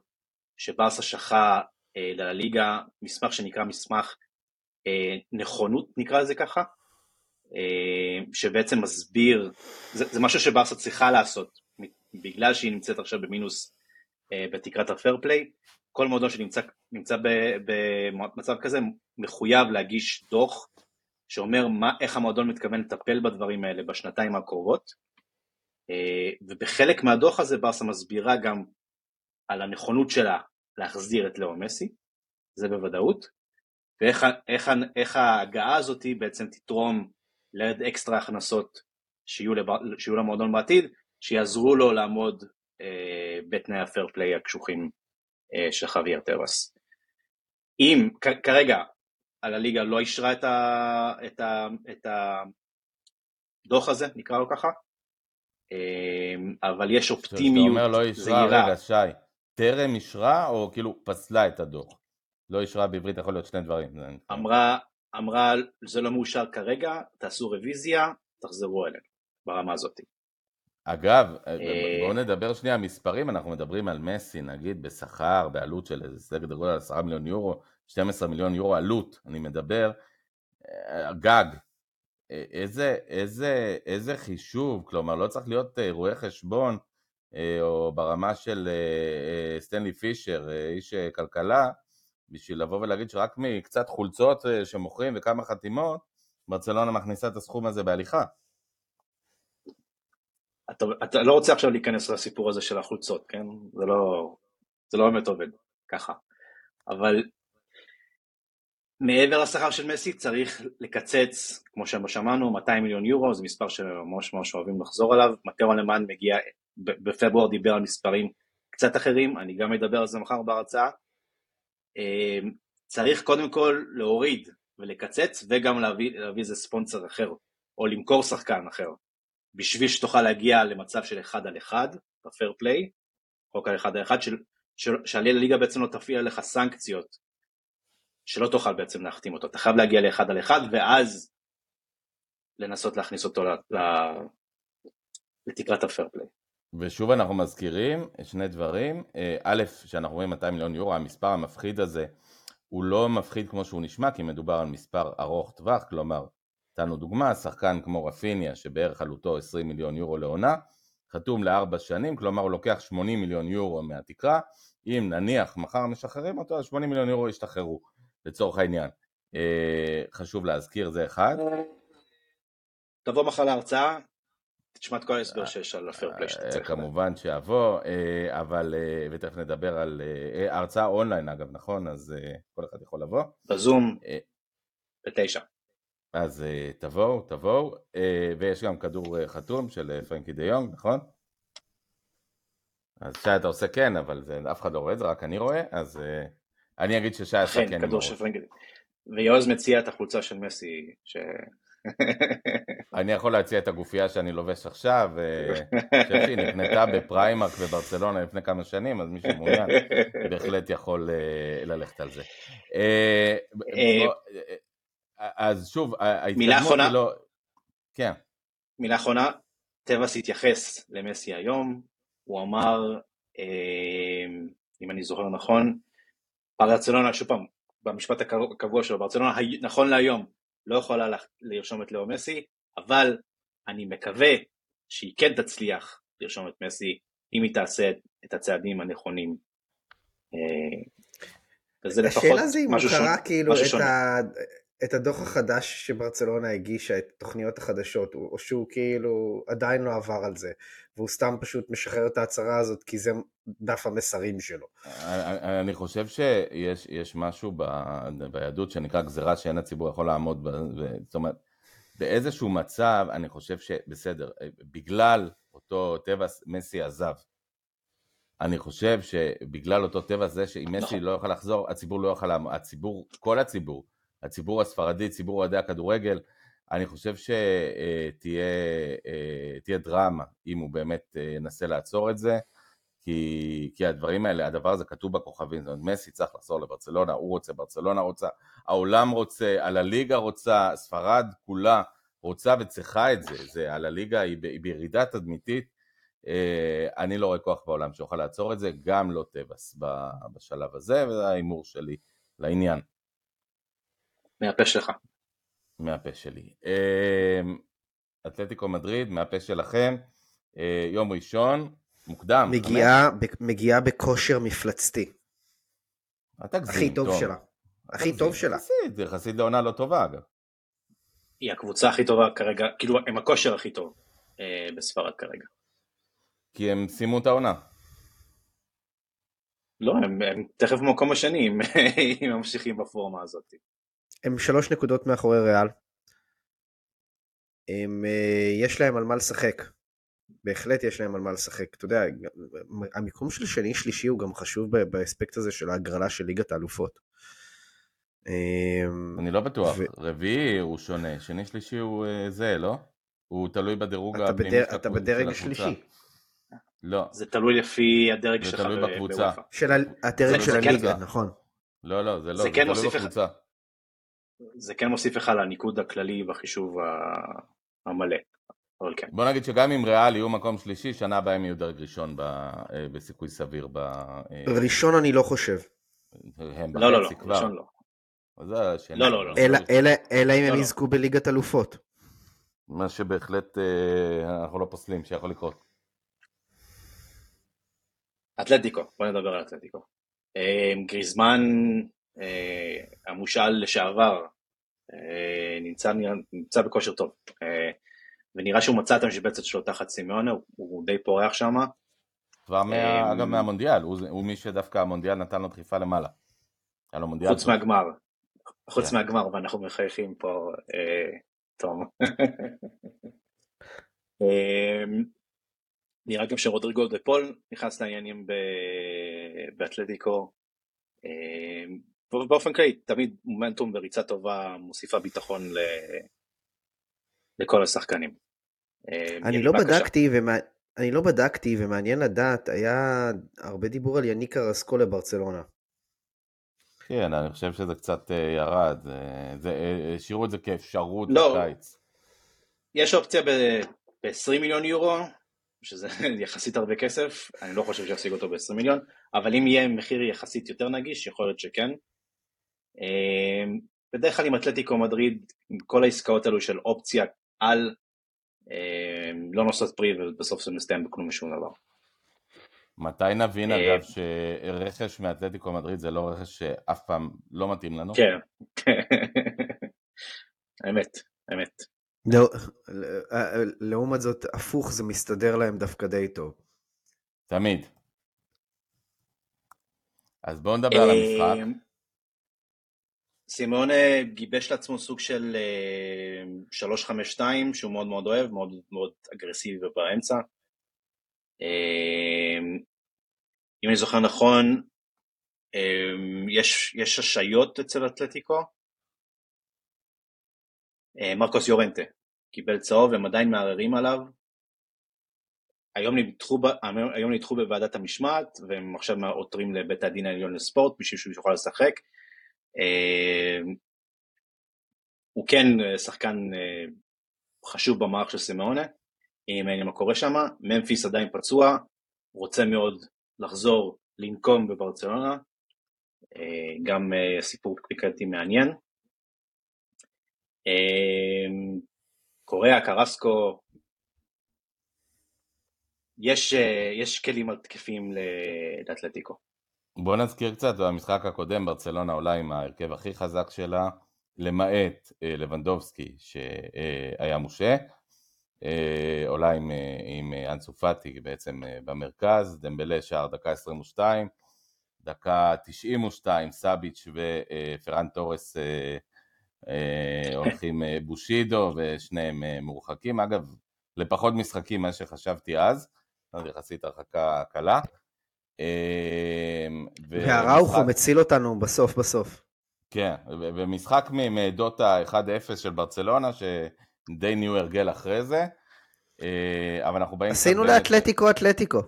שברסה שכה לליגה מסמך שנקרא מסמך נכונות, נקרא לזה ככה, שבעצם מסביר, זה, זה משהו שברסה צריכה לעשות בגלל שהיא נמצאת עכשיו במינוס אה, בתקרת הפייר פליי, כל מועדון שנמצא במצב כזה מחויב להגיש דוח שאומר מה, איך המועדון מתכוון לטפל בדברים האלה בשנתיים הקרובות, אה, ובחלק מהדוח הזה ברסה מסבירה גם על הנכונות שלה להחזיר את לאו מסי, זה בוודאות, ואיך איך, איך ההגעה הזאת בעצם תתרום לעד אקסטרה הכנסות שיהיו, לב, שיהיו למועדון בעתיד, שיעזרו לו לעמוד אה, בתנאי הפייר פליי הקשוחים אה, של חוויאר טרס. אם כ- כרגע על הליגה לא אישרה את, ה, את, ה, את הדוח הזה, נקרא לו ככה, אה, אבל יש אופטימיות זהירה. אתה אומר לא אישרה, רגע שי, טרם אישרה או כאילו פסלה את הדוח? לא אישרה בעברית יכול להיות שני דברים. אמרה, אמרה זה לא מאושר כרגע, תעשו רוויזיה, תחזרו אלינו ברמה הזאת. אגב, אה, אה, בואו נדבר שנייה מספרים, אנחנו מדברים על מסי, נגיד בשכר, בעלות של איזה סגר גודל 10 מיליון יורו, 12 מיליון יורו עלות, אני מדבר, אה, גג. איזה, איזה, איזה חישוב, כלומר לא צריך להיות רואה חשבון או ברמה של סטנלי פישר, איש כלכלה, בשביל לבוא ולהגיד שרק מקצת חולצות שמוכרים וכמה חתימות, ברצלונה מכניסה את הסכום הזה בהליכה. אתה, אתה לא רוצה עכשיו להיכנס לסיפור הזה של החולצות, כן? זה לא, זה לא באמת עובד ככה. אבל מעבר לשכר של מסי צריך לקצץ, כמו ששמענו, 200 מיליון יורו, זה מספר שממש ממש אוהבים לחזור עליו. מתאו אלמן מגיע, בפברואר דיבר על מספרים קצת אחרים, אני גם אדבר על זה מחר בהרצאה. אמ, צריך קודם כל להוריד ולקצץ וגם להביא, להביא איזה ספונסר אחר, או למכור שחקן אחר. בשביל שתוכל להגיע למצב של אחד על אחד, בפייר פליי, חוק על אחד על אחד, שעלי לליגה בעצם לא תפעיל עליך סנקציות, שלא תוכל בעצם להחתים אותו, אתה חייב להגיע לאחד על אחד, ואז לנסות להכניס אותו לתקרת הפייר פליי. ושוב אנחנו מזכירים שני דברים, אה, א', שאנחנו רואים 200 מיליון יורו, המספר המפחיד הזה הוא לא מפחיד כמו שהוא נשמע, כי מדובר על מספר ארוך טווח, כלומר נתנו דוגמה, שחקן כמו רפיניה שבערך עלותו 20 מיליון יורו לעונה, חתום לארבע שנים, כלומר הוא לוקח 80 מיליון יורו מהתקרה, אם נניח מחר משחררים אותו, אז 80 מיליון יורו ישתחררו, לצורך העניין. אה, חשוב להזכיר, זה אחד. תבוא מחר להרצאה, תשמע את כל ההסבר שיש על הפייר פליי שאתה צריך. כמובן שאבוא, אה, אבל, אה, ותכף נדבר על הרצאה אונליין אגב, נכון? אז כל אחד יכול לבוא. בזום, בתשע. אז תבואו, תבואו, ויש גם כדור חתום של פרנקי דה יונג, נכון? אז שי אתה עושה כן, אבל זה, אף אחד לא רואה את זה, רק אני רואה, אז אני אגיד ששי עשה כן. כדור של פרנקי. ויוז מציע את החולצה של מסי, ש... אני יכול להציע את הגופייה שאני לובש עכשיו, חושב שהיא נקנתה בפריימרק בברצלונה לפני כמה שנים, אז מי שמעוניין בהחלט יכול ללכת על זה. אז שוב, מילה אחרונה, לא... כן. מילה אחרונה, טבעס התייחס למסי היום, הוא אמר, אה, אם אני זוכר נכון, ברצלונה, שוב פעם, במשפט הקבוע שלו, ברצלונה נכון להיום לא יכולה לרשום את לאו מסי, אבל אני מקווה שהיא כן תצליח לרשום את מסי, אם היא תעשה את הצעדים הנכונים. וזה לפחות השאלה זה אם הוא קרא כאילו את, ה... את הדוח החדש שברצלונה הגישה, את התוכניות החדשות, או שהוא כאילו עדיין לא עבר על זה, והוא סתם פשוט משחרר את ההצהרה הזאת כי זה דף המסרים שלו. אני חושב שיש משהו ב... ביהדות שנקרא גזירה שאין הציבור יכול לעמוד בה, זאת אומרת, באיזשהו מצב אני חושב שבסדר, בגלל אותו טבע מסי עזב. אני חושב שבגלל אותו טבע זה שאם מסי נכון. לא יוכל לחזור, הציבור לא יוכל, הציבור, כל הציבור, הציבור הספרדי, ציבור אוהדי הכדורגל, אני חושב שתהיה אה, דרמה אם הוא באמת אה, ינסה לעצור את זה, כי, כי הדברים האלה, הדבר הזה כתוב בכוכבים, זאת אומרת, מסי צריך לחזור לברצלונה, הוא רוצה, ברצלונה רוצה, העולם רוצה, על הליגה רוצה, ספרד כולה רוצה וצריכה את זה, זה על הליגה היא, בירידה תדמיתית, אה, אני לא רואה כוח בעולם שיוכל לעצור את זה, גם לא טבעס בשלב הזה, וזה ההימור שלי לעניין. מהפה שלך. מהפה שלי. אה, אתלטיקו מדריד, מהפה שלכם, אה, יום ראשון, מוקדם. מגיעה, מגיעה בכושר מפלצתי. אתה גזים, הכי טוב שלה. הכי טוב שלה. יחסית, יחסית לעונה לא טובה אגב. היא הקבוצה הכי טובה כרגע, כאילו הם הכושר הכי טוב אה, בספרד כרגע. כי הם סיימו את העונה. לא, הם, הם תכף במקום השני אם *laughs* הם ממשיכים בפורמה הזאת. הם שלוש נקודות מאחורי ריאל. הם, אה, יש להם על מה לשחק. בהחלט יש להם על מה לשחק. אתה יודע, המיקום של שני שלישי הוא גם חשוב באספקט הזה של ההגרלה של ליגת האלופות. אמ, אני לא בטוח, ו... רביעי הוא שונה, שני שלישי הוא אה, זה, לא? הוא תלוי בדירוג הפנימי של הקבוצה. אתה בדרג השלישי. לא. זה תלוי לפי הדרג שלך. זה תלוי בקבוצה. של הדרג של הליגה, כן... נכון. לא, לא, זה לא, זה, זה כן תלוי בקבוצה. זה כן מוסיף לך לניקוד הכללי בחישוב המלא. אבל כן. בוא נגיד שגם אם ריאל יהיו מקום שלישי, שנה הבאה הם יהיו דרג ראשון ב... אה, בסיכוי סביר. ב... אה, ראשון אני לא חושב. הם לא, לא, לא, כבר. ראשון לא. לא, לא, לא. אלא אם הם לא, לא. יזכו בליגת אלופות. מה שבהחלט אה, אנחנו לא פוסלים שיכול לקרות. אתלטיקו, בוא נדבר על אתלטיקו. אה, גריזמן המושאל לשעבר נמצא, נמצא בכושר טוב ונראה שהוא מצא את המשבצת שלו תחת סימיונה, הוא, הוא די פורח שם. כבר מה, אגב מהמונדיאל, הוא, הוא מי שדווקא המונדיאל נתן לו דחיפה למעלה. חוץ מהגמר, חוץ כן. מהגמר ואנחנו מחייכים פה, אה, תום. *laughs* אה, נראה גם שרודריגו דה פול נכנס לעניינים באתלטיקו. באופן כללי, תמיד מומנטום וריצה טובה מוסיפה ביטחון ל... לכל השחקנים. אה, אני לא בדקתי, ומה... אני לא בדקתי ומעניין לדעת, היה הרבה דיבור על יניק ארסקו לברצלונה. כן, אני חושב שזה קצת אה, ירד, אה, השאירו את זה כאפשרות לא, בקיץ. יש אופציה ב-20 מיליון יורו, שזה *laughs* יחסית הרבה כסף, אני לא חושב שיפסיק אותו ב-20 מיליון, אבל אם יהיה מחיר יחסית יותר נגיש, יכול להיות שכן. אה, בדרך כלל עם אתלטיקו מדריד, עם כל העסקאות האלו של אופציה על, לא נוסעת פרי ובסוף זה מסתיים בכלום משום דבר. מתי נבין אה, אגב שרכש מאתלטיקו מדריד זה לא רכש שאף פעם לא מתאים לנו? כן, האמת, האמת. לא, לעומת זאת, הפוך זה מסתדר להם דווקא די טוב. תמיד. אז בואו נדבר על המשחק. אה, סימונה גיבש לעצמו סוג של 3-5-2 אה, שהוא מאוד מאוד אוהב, מאוד מאוד אגרסיבי ובאמצע. אמ, אם אני זוכר נכון, יש, יש השעיות אצל אתלטיקו. אה, מרקוס יורנטה קיבל צהוב, הם עדיין מערערים עליו. היום נדחו, היום נדחו בוועדת המשמעת, והם עכשיו עותרים לבית הדין העליון לספורט בשביל שהוא יוכל לשחק. אמ, הוא כן אה, שחקן אה, חשוב במערך של סימאונה. מעניין מה קורה שם, ממפיס עדיין פצוע, רוצה מאוד לחזור לנקום בברצלונה, אה, גם אה, סיפור קליקתי מעניין. אה, קוריאה, קרסקו, יש, אה, יש כלים התקפים לאתלטיקו. בוא נזכיר קצת, במשחק הקודם ברצלונה עולה עם ההרכב הכי חזק שלה, למעט אה, לבנדובסקי שהיה מושה, אה, עולה עם, עם אנסו פאטי בעצם במרכז, דמבלה שער דקה 22, דקה 92 סאביץ' ופרן תורס הולכים בושידו ושניהם מורחקים, אגב לפחות משחקים ממה שחשבתי אז, יחסית הרחקה קלה. אמ, והראוכו מציל אותנו בסוף בסוף. כן, ומשחק מדוטה 1-0 של ברצלונה, שדי נהיו הרגל אחרי זה, אה, אבל אנחנו באים... עשינו לאתלטיקו אתלטיקו.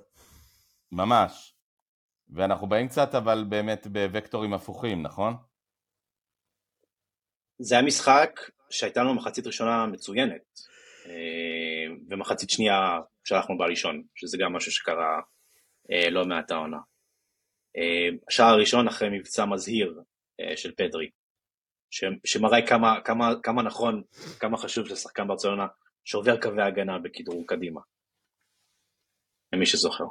ממש. ואנחנו באים קצת, אבל באמת בוקטורים הפוכים, נכון? זה היה משחק שהייתה לנו מחצית ראשונה מצוינת, אה, ומחצית שנייה שלחנו בראשון, שזה גם משהו שקרה לא מעט העונה. אה, השער הראשון אחרי מבצע מזהיר אה, של פדרי, שמראה כמה, כמה, כמה נכון, כמה חשוב לשחקן ברצלונה שעובר קווי הגנה בכדרור קדימה. למי שזוכר.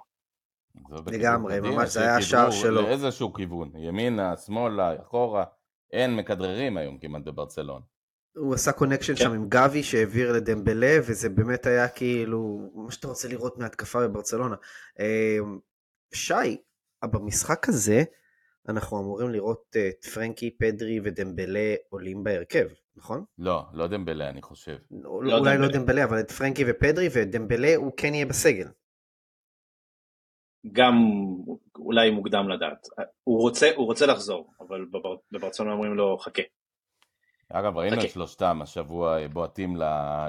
לגמרי, ממש זה היה השער שלו. לאיזשהו כיוון, ימינה, שמאלה, אחורה, אין מכדררים היום כמעט בברצלון. הוא עשה קונקשן כן. שם עם גבי שהעביר לדמבלה, וזה באמת היה כאילו, מה שאתה רוצה לראות מהתקפה בברצלונה. שי, במשחק הזה אנחנו אמורים לראות את פרנקי, פדרי ודמבלה עולים בהרכב, נכון? לא, לא דמבלה אני חושב. לא, לא אולי לא דמבלה. לא דמבלה, אבל את פרנקי ופדרי ודמבלה הוא כן יהיה בסגל. גם אולי מוקדם לדעת. הוא רוצה, הוא רוצה לחזור, אבל בברצלונה אומרים לו חכה. אגב, ראינו את שלושתם השבוע בועטים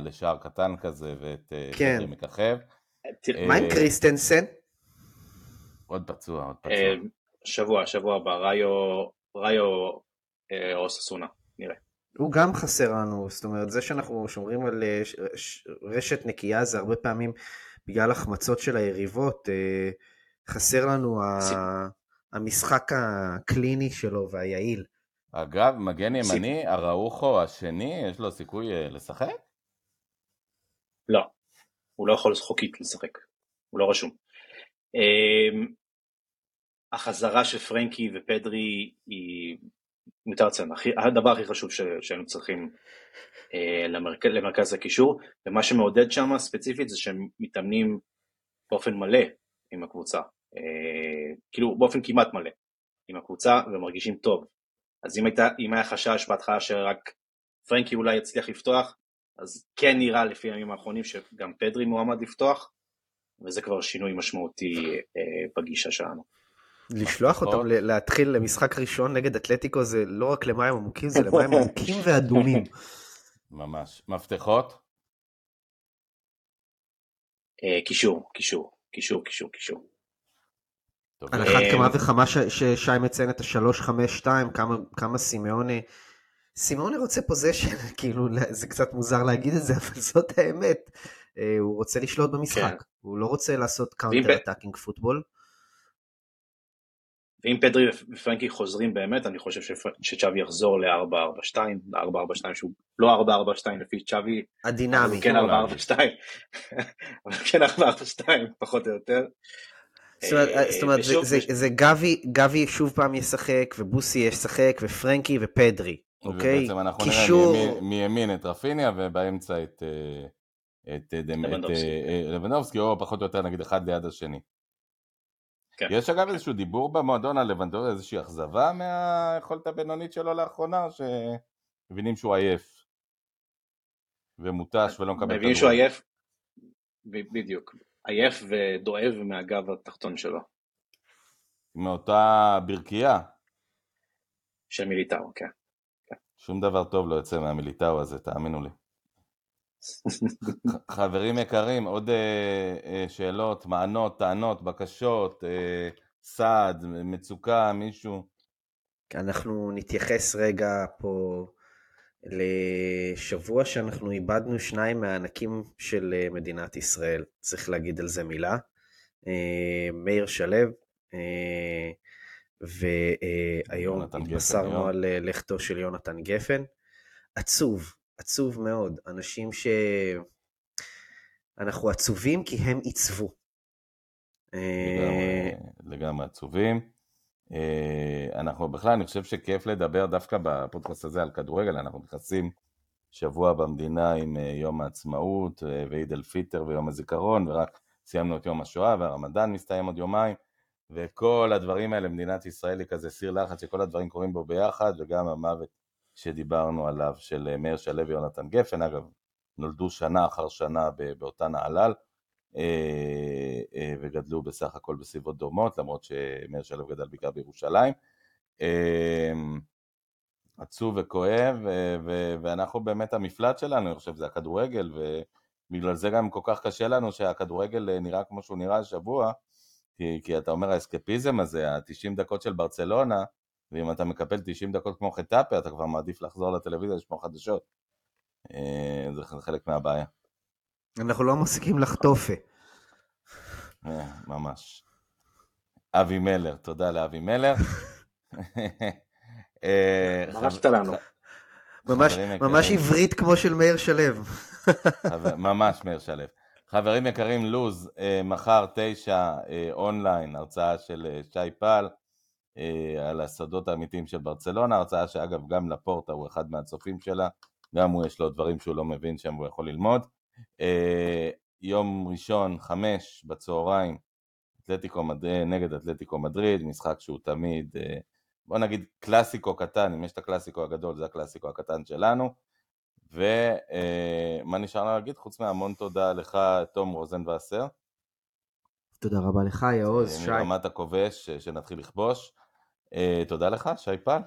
לשער קטן כזה ואת אה, כן. מככב. מה עם אה, קריסטנסן? עוד פצוע, עוד פצוע. אה, שבוע, שבוע הבא, ראיו, ראיו או ססונה, נראה. הוא גם חסר לנו, זאת אומרת, זה שאנחנו שומרים על רשת נקייה זה הרבה פעמים בגלל החמצות של היריבות, חסר לנו המשחק הקליני שלו והיעיל. אגב, מגן ימני, אראוחו השני, יש לו סיכוי אה, לשחק? לא, הוא לא יכול חוקית לשחק, הוא לא רשום. החזרה של פרנקי ופדרי היא מיותר לציין, הדבר הכי חשוב שהיינו צריכים אה, למרכז, למרכז הקישור, ומה שמעודד שם ספציפית זה שהם מתאמנים באופן מלא עם הקבוצה, אה, כאילו באופן כמעט מלא עם הקבוצה ומרגישים טוב, אז אם, הייתה, אם היה חשש בהתחלה שרק פרנקי אולי יצליח לפתוח, אז כן נראה לפי הימים האחרונים שגם פדרי מועמד לפתוח, וזה כבר שינוי משמעותי אה, בגישה שלנו. לשלוח אותם להתחיל למשחק ראשון נגד אתלטיקו זה לא רק למים עמוקים, זה *laughs* למים עמוקים ואדומים. *laughs* ממש. מפתחות? אה, קישור, קישור, קישור, קישור, קישור. על אחת כמה וכמה ששי מציין את ה-352, כמה סימאוני, סימאוני רוצה possession, *laughs* כאילו זה קצת מוזר להגיד את זה, אבל זאת האמת. אה, הוא רוצה לשלוט במשחק, כן. הוא לא רוצה לעשות counter attacking football. ואם פדרי ופרנקי חוזרים באמת, אני חושב שצ'אבי יחזור ל-442, 442 שהוא לא 442 לפי צ'אבי, הדינמי, כן 442, *laughs* אבל כן 442 פחות או יותר. זאת אומרת, אה, זה גבי שוב פעם ישחק, ובוסי ישחק, ופרנקי ופדרי, אוקיי? ובעצם אנחנו נראה מימין את רפיניה, ובאמצע את אה, לבנובסקי, או פחות או יותר נגיד אחד ליד השני. כן. יש אגב איזשהו דיבור במועדון על לבנדור, איזושהי אכזבה מהיכולת הבינונית שלו לאחרונה, שמבינים שהוא עייף ומותש ולא מקבל את מבינים שהוא עייף, בדיוק. עייף ודואב מהגב התחתון שלו. מאותה ברכייה. של מיליטאו, כן. כן. שום דבר טוב לא יוצא מהמיליטאו הזה, תאמינו לי. *laughs* חברים יקרים, עוד uh, uh, שאלות, מענות, טענות, בקשות, uh, סעד, מצוקה, מישהו? אנחנו נתייחס רגע פה לשבוע שאנחנו איבדנו שניים מהענקים של אה, מדינת ישראל, צריך להגיד על זה מילה. אה, מאיר שלו, אה, והיום התבשרנו על לכתו של יונתן גפן. עצוב, עצוב מאוד. אנשים ש... אנחנו עצובים כי הם עיצבו. לגמרי עצובים. אנחנו בכלל, אני חושב שכיף לדבר דווקא בפודקאסט הזה על כדורגל, אנחנו נכנסים שבוע במדינה עם יום העצמאות ועיד אל פיטר ויום הזיכרון, ורק סיימנו את יום השואה והרמדאן מסתיים עוד יומיים, וכל הדברים האלה, מדינת ישראל היא כזה סיר לחץ שכל הדברים קורים בו ביחד, וגם המוות שדיברנו עליו של מאיר שלו ויונתן גפן, אגב, נולדו שנה אחר שנה באותה נהלל, אה, אה, וגדלו בסך הכל בסביבות דומות, למרות שמאיר שלו גדל בעיקר בירושלים. אה, עצוב וכואב, ואנחנו באמת המפלט שלנו, אני חושב, זה הכדורגל, ובגלל זה גם כל כך קשה לנו שהכדורגל נראה כמו שהוא נראה השבוע, כי, כי אתה אומר האסקפיזם הזה, ה-90 דקות של ברצלונה, ואם אתה מקפל 90 דקות כמו חטאפה, אתה כבר מעדיף לחזור לטלוויזיה לשמוע חדשות. זה חלק מהבעיה. אנחנו לא מפסיקים לחטופה. ממש. אבי מלר, תודה לאבי מלר. הרשת לנו. ממש, ממש עברית כמו של מאיר שלו. ממש מאיר שלו. חברים יקרים, לוז, מחר תשע אונליין, הרצאה של שי פל על הסודות האמיתיים של ברצלונה, הרצאה שאגב גם לפורטה הוא אחד מהצופים שלה, גם הוא יש לו דברים שהוא לא מבין שם והוא יכול ללמוד. יום ראשון, חמש בצהריים, אתלטיקו מדריד, נגד אתלטיקו מדריד, משחק שהוא תמיד, אה, בוא נגיד קלאסיקו קטן, אם יש את הקלאסיקו הגדול זה הקלאסיקו הקטן שלנו. ומה אה, נשאר לנו להגיד? חוץ מהמון תודה לך, תום רוזנבסר. תודה רבה לך, יעוז, אה, שי. מרמת הכובש, שנתחיל לכבוש. תודה לך, שי פל.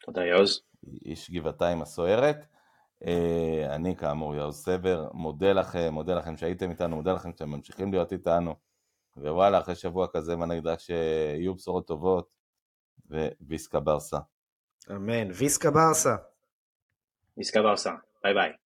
תודה, יעוז. איש גבעתיים הסוערת. אה, אני כאמור יאוז סבר, מודה לכם, מודה לכם שהייתם איתנו, מודה לכם שאתם ממשיכים להיות איתנו, ווואלה, אחרי שבוע כזה, מה נגדה שיהיו בשורות טובות, וויסקה ברסה. אמן, ויסקה ברסה. ויסקה ברסה, ביי ביי.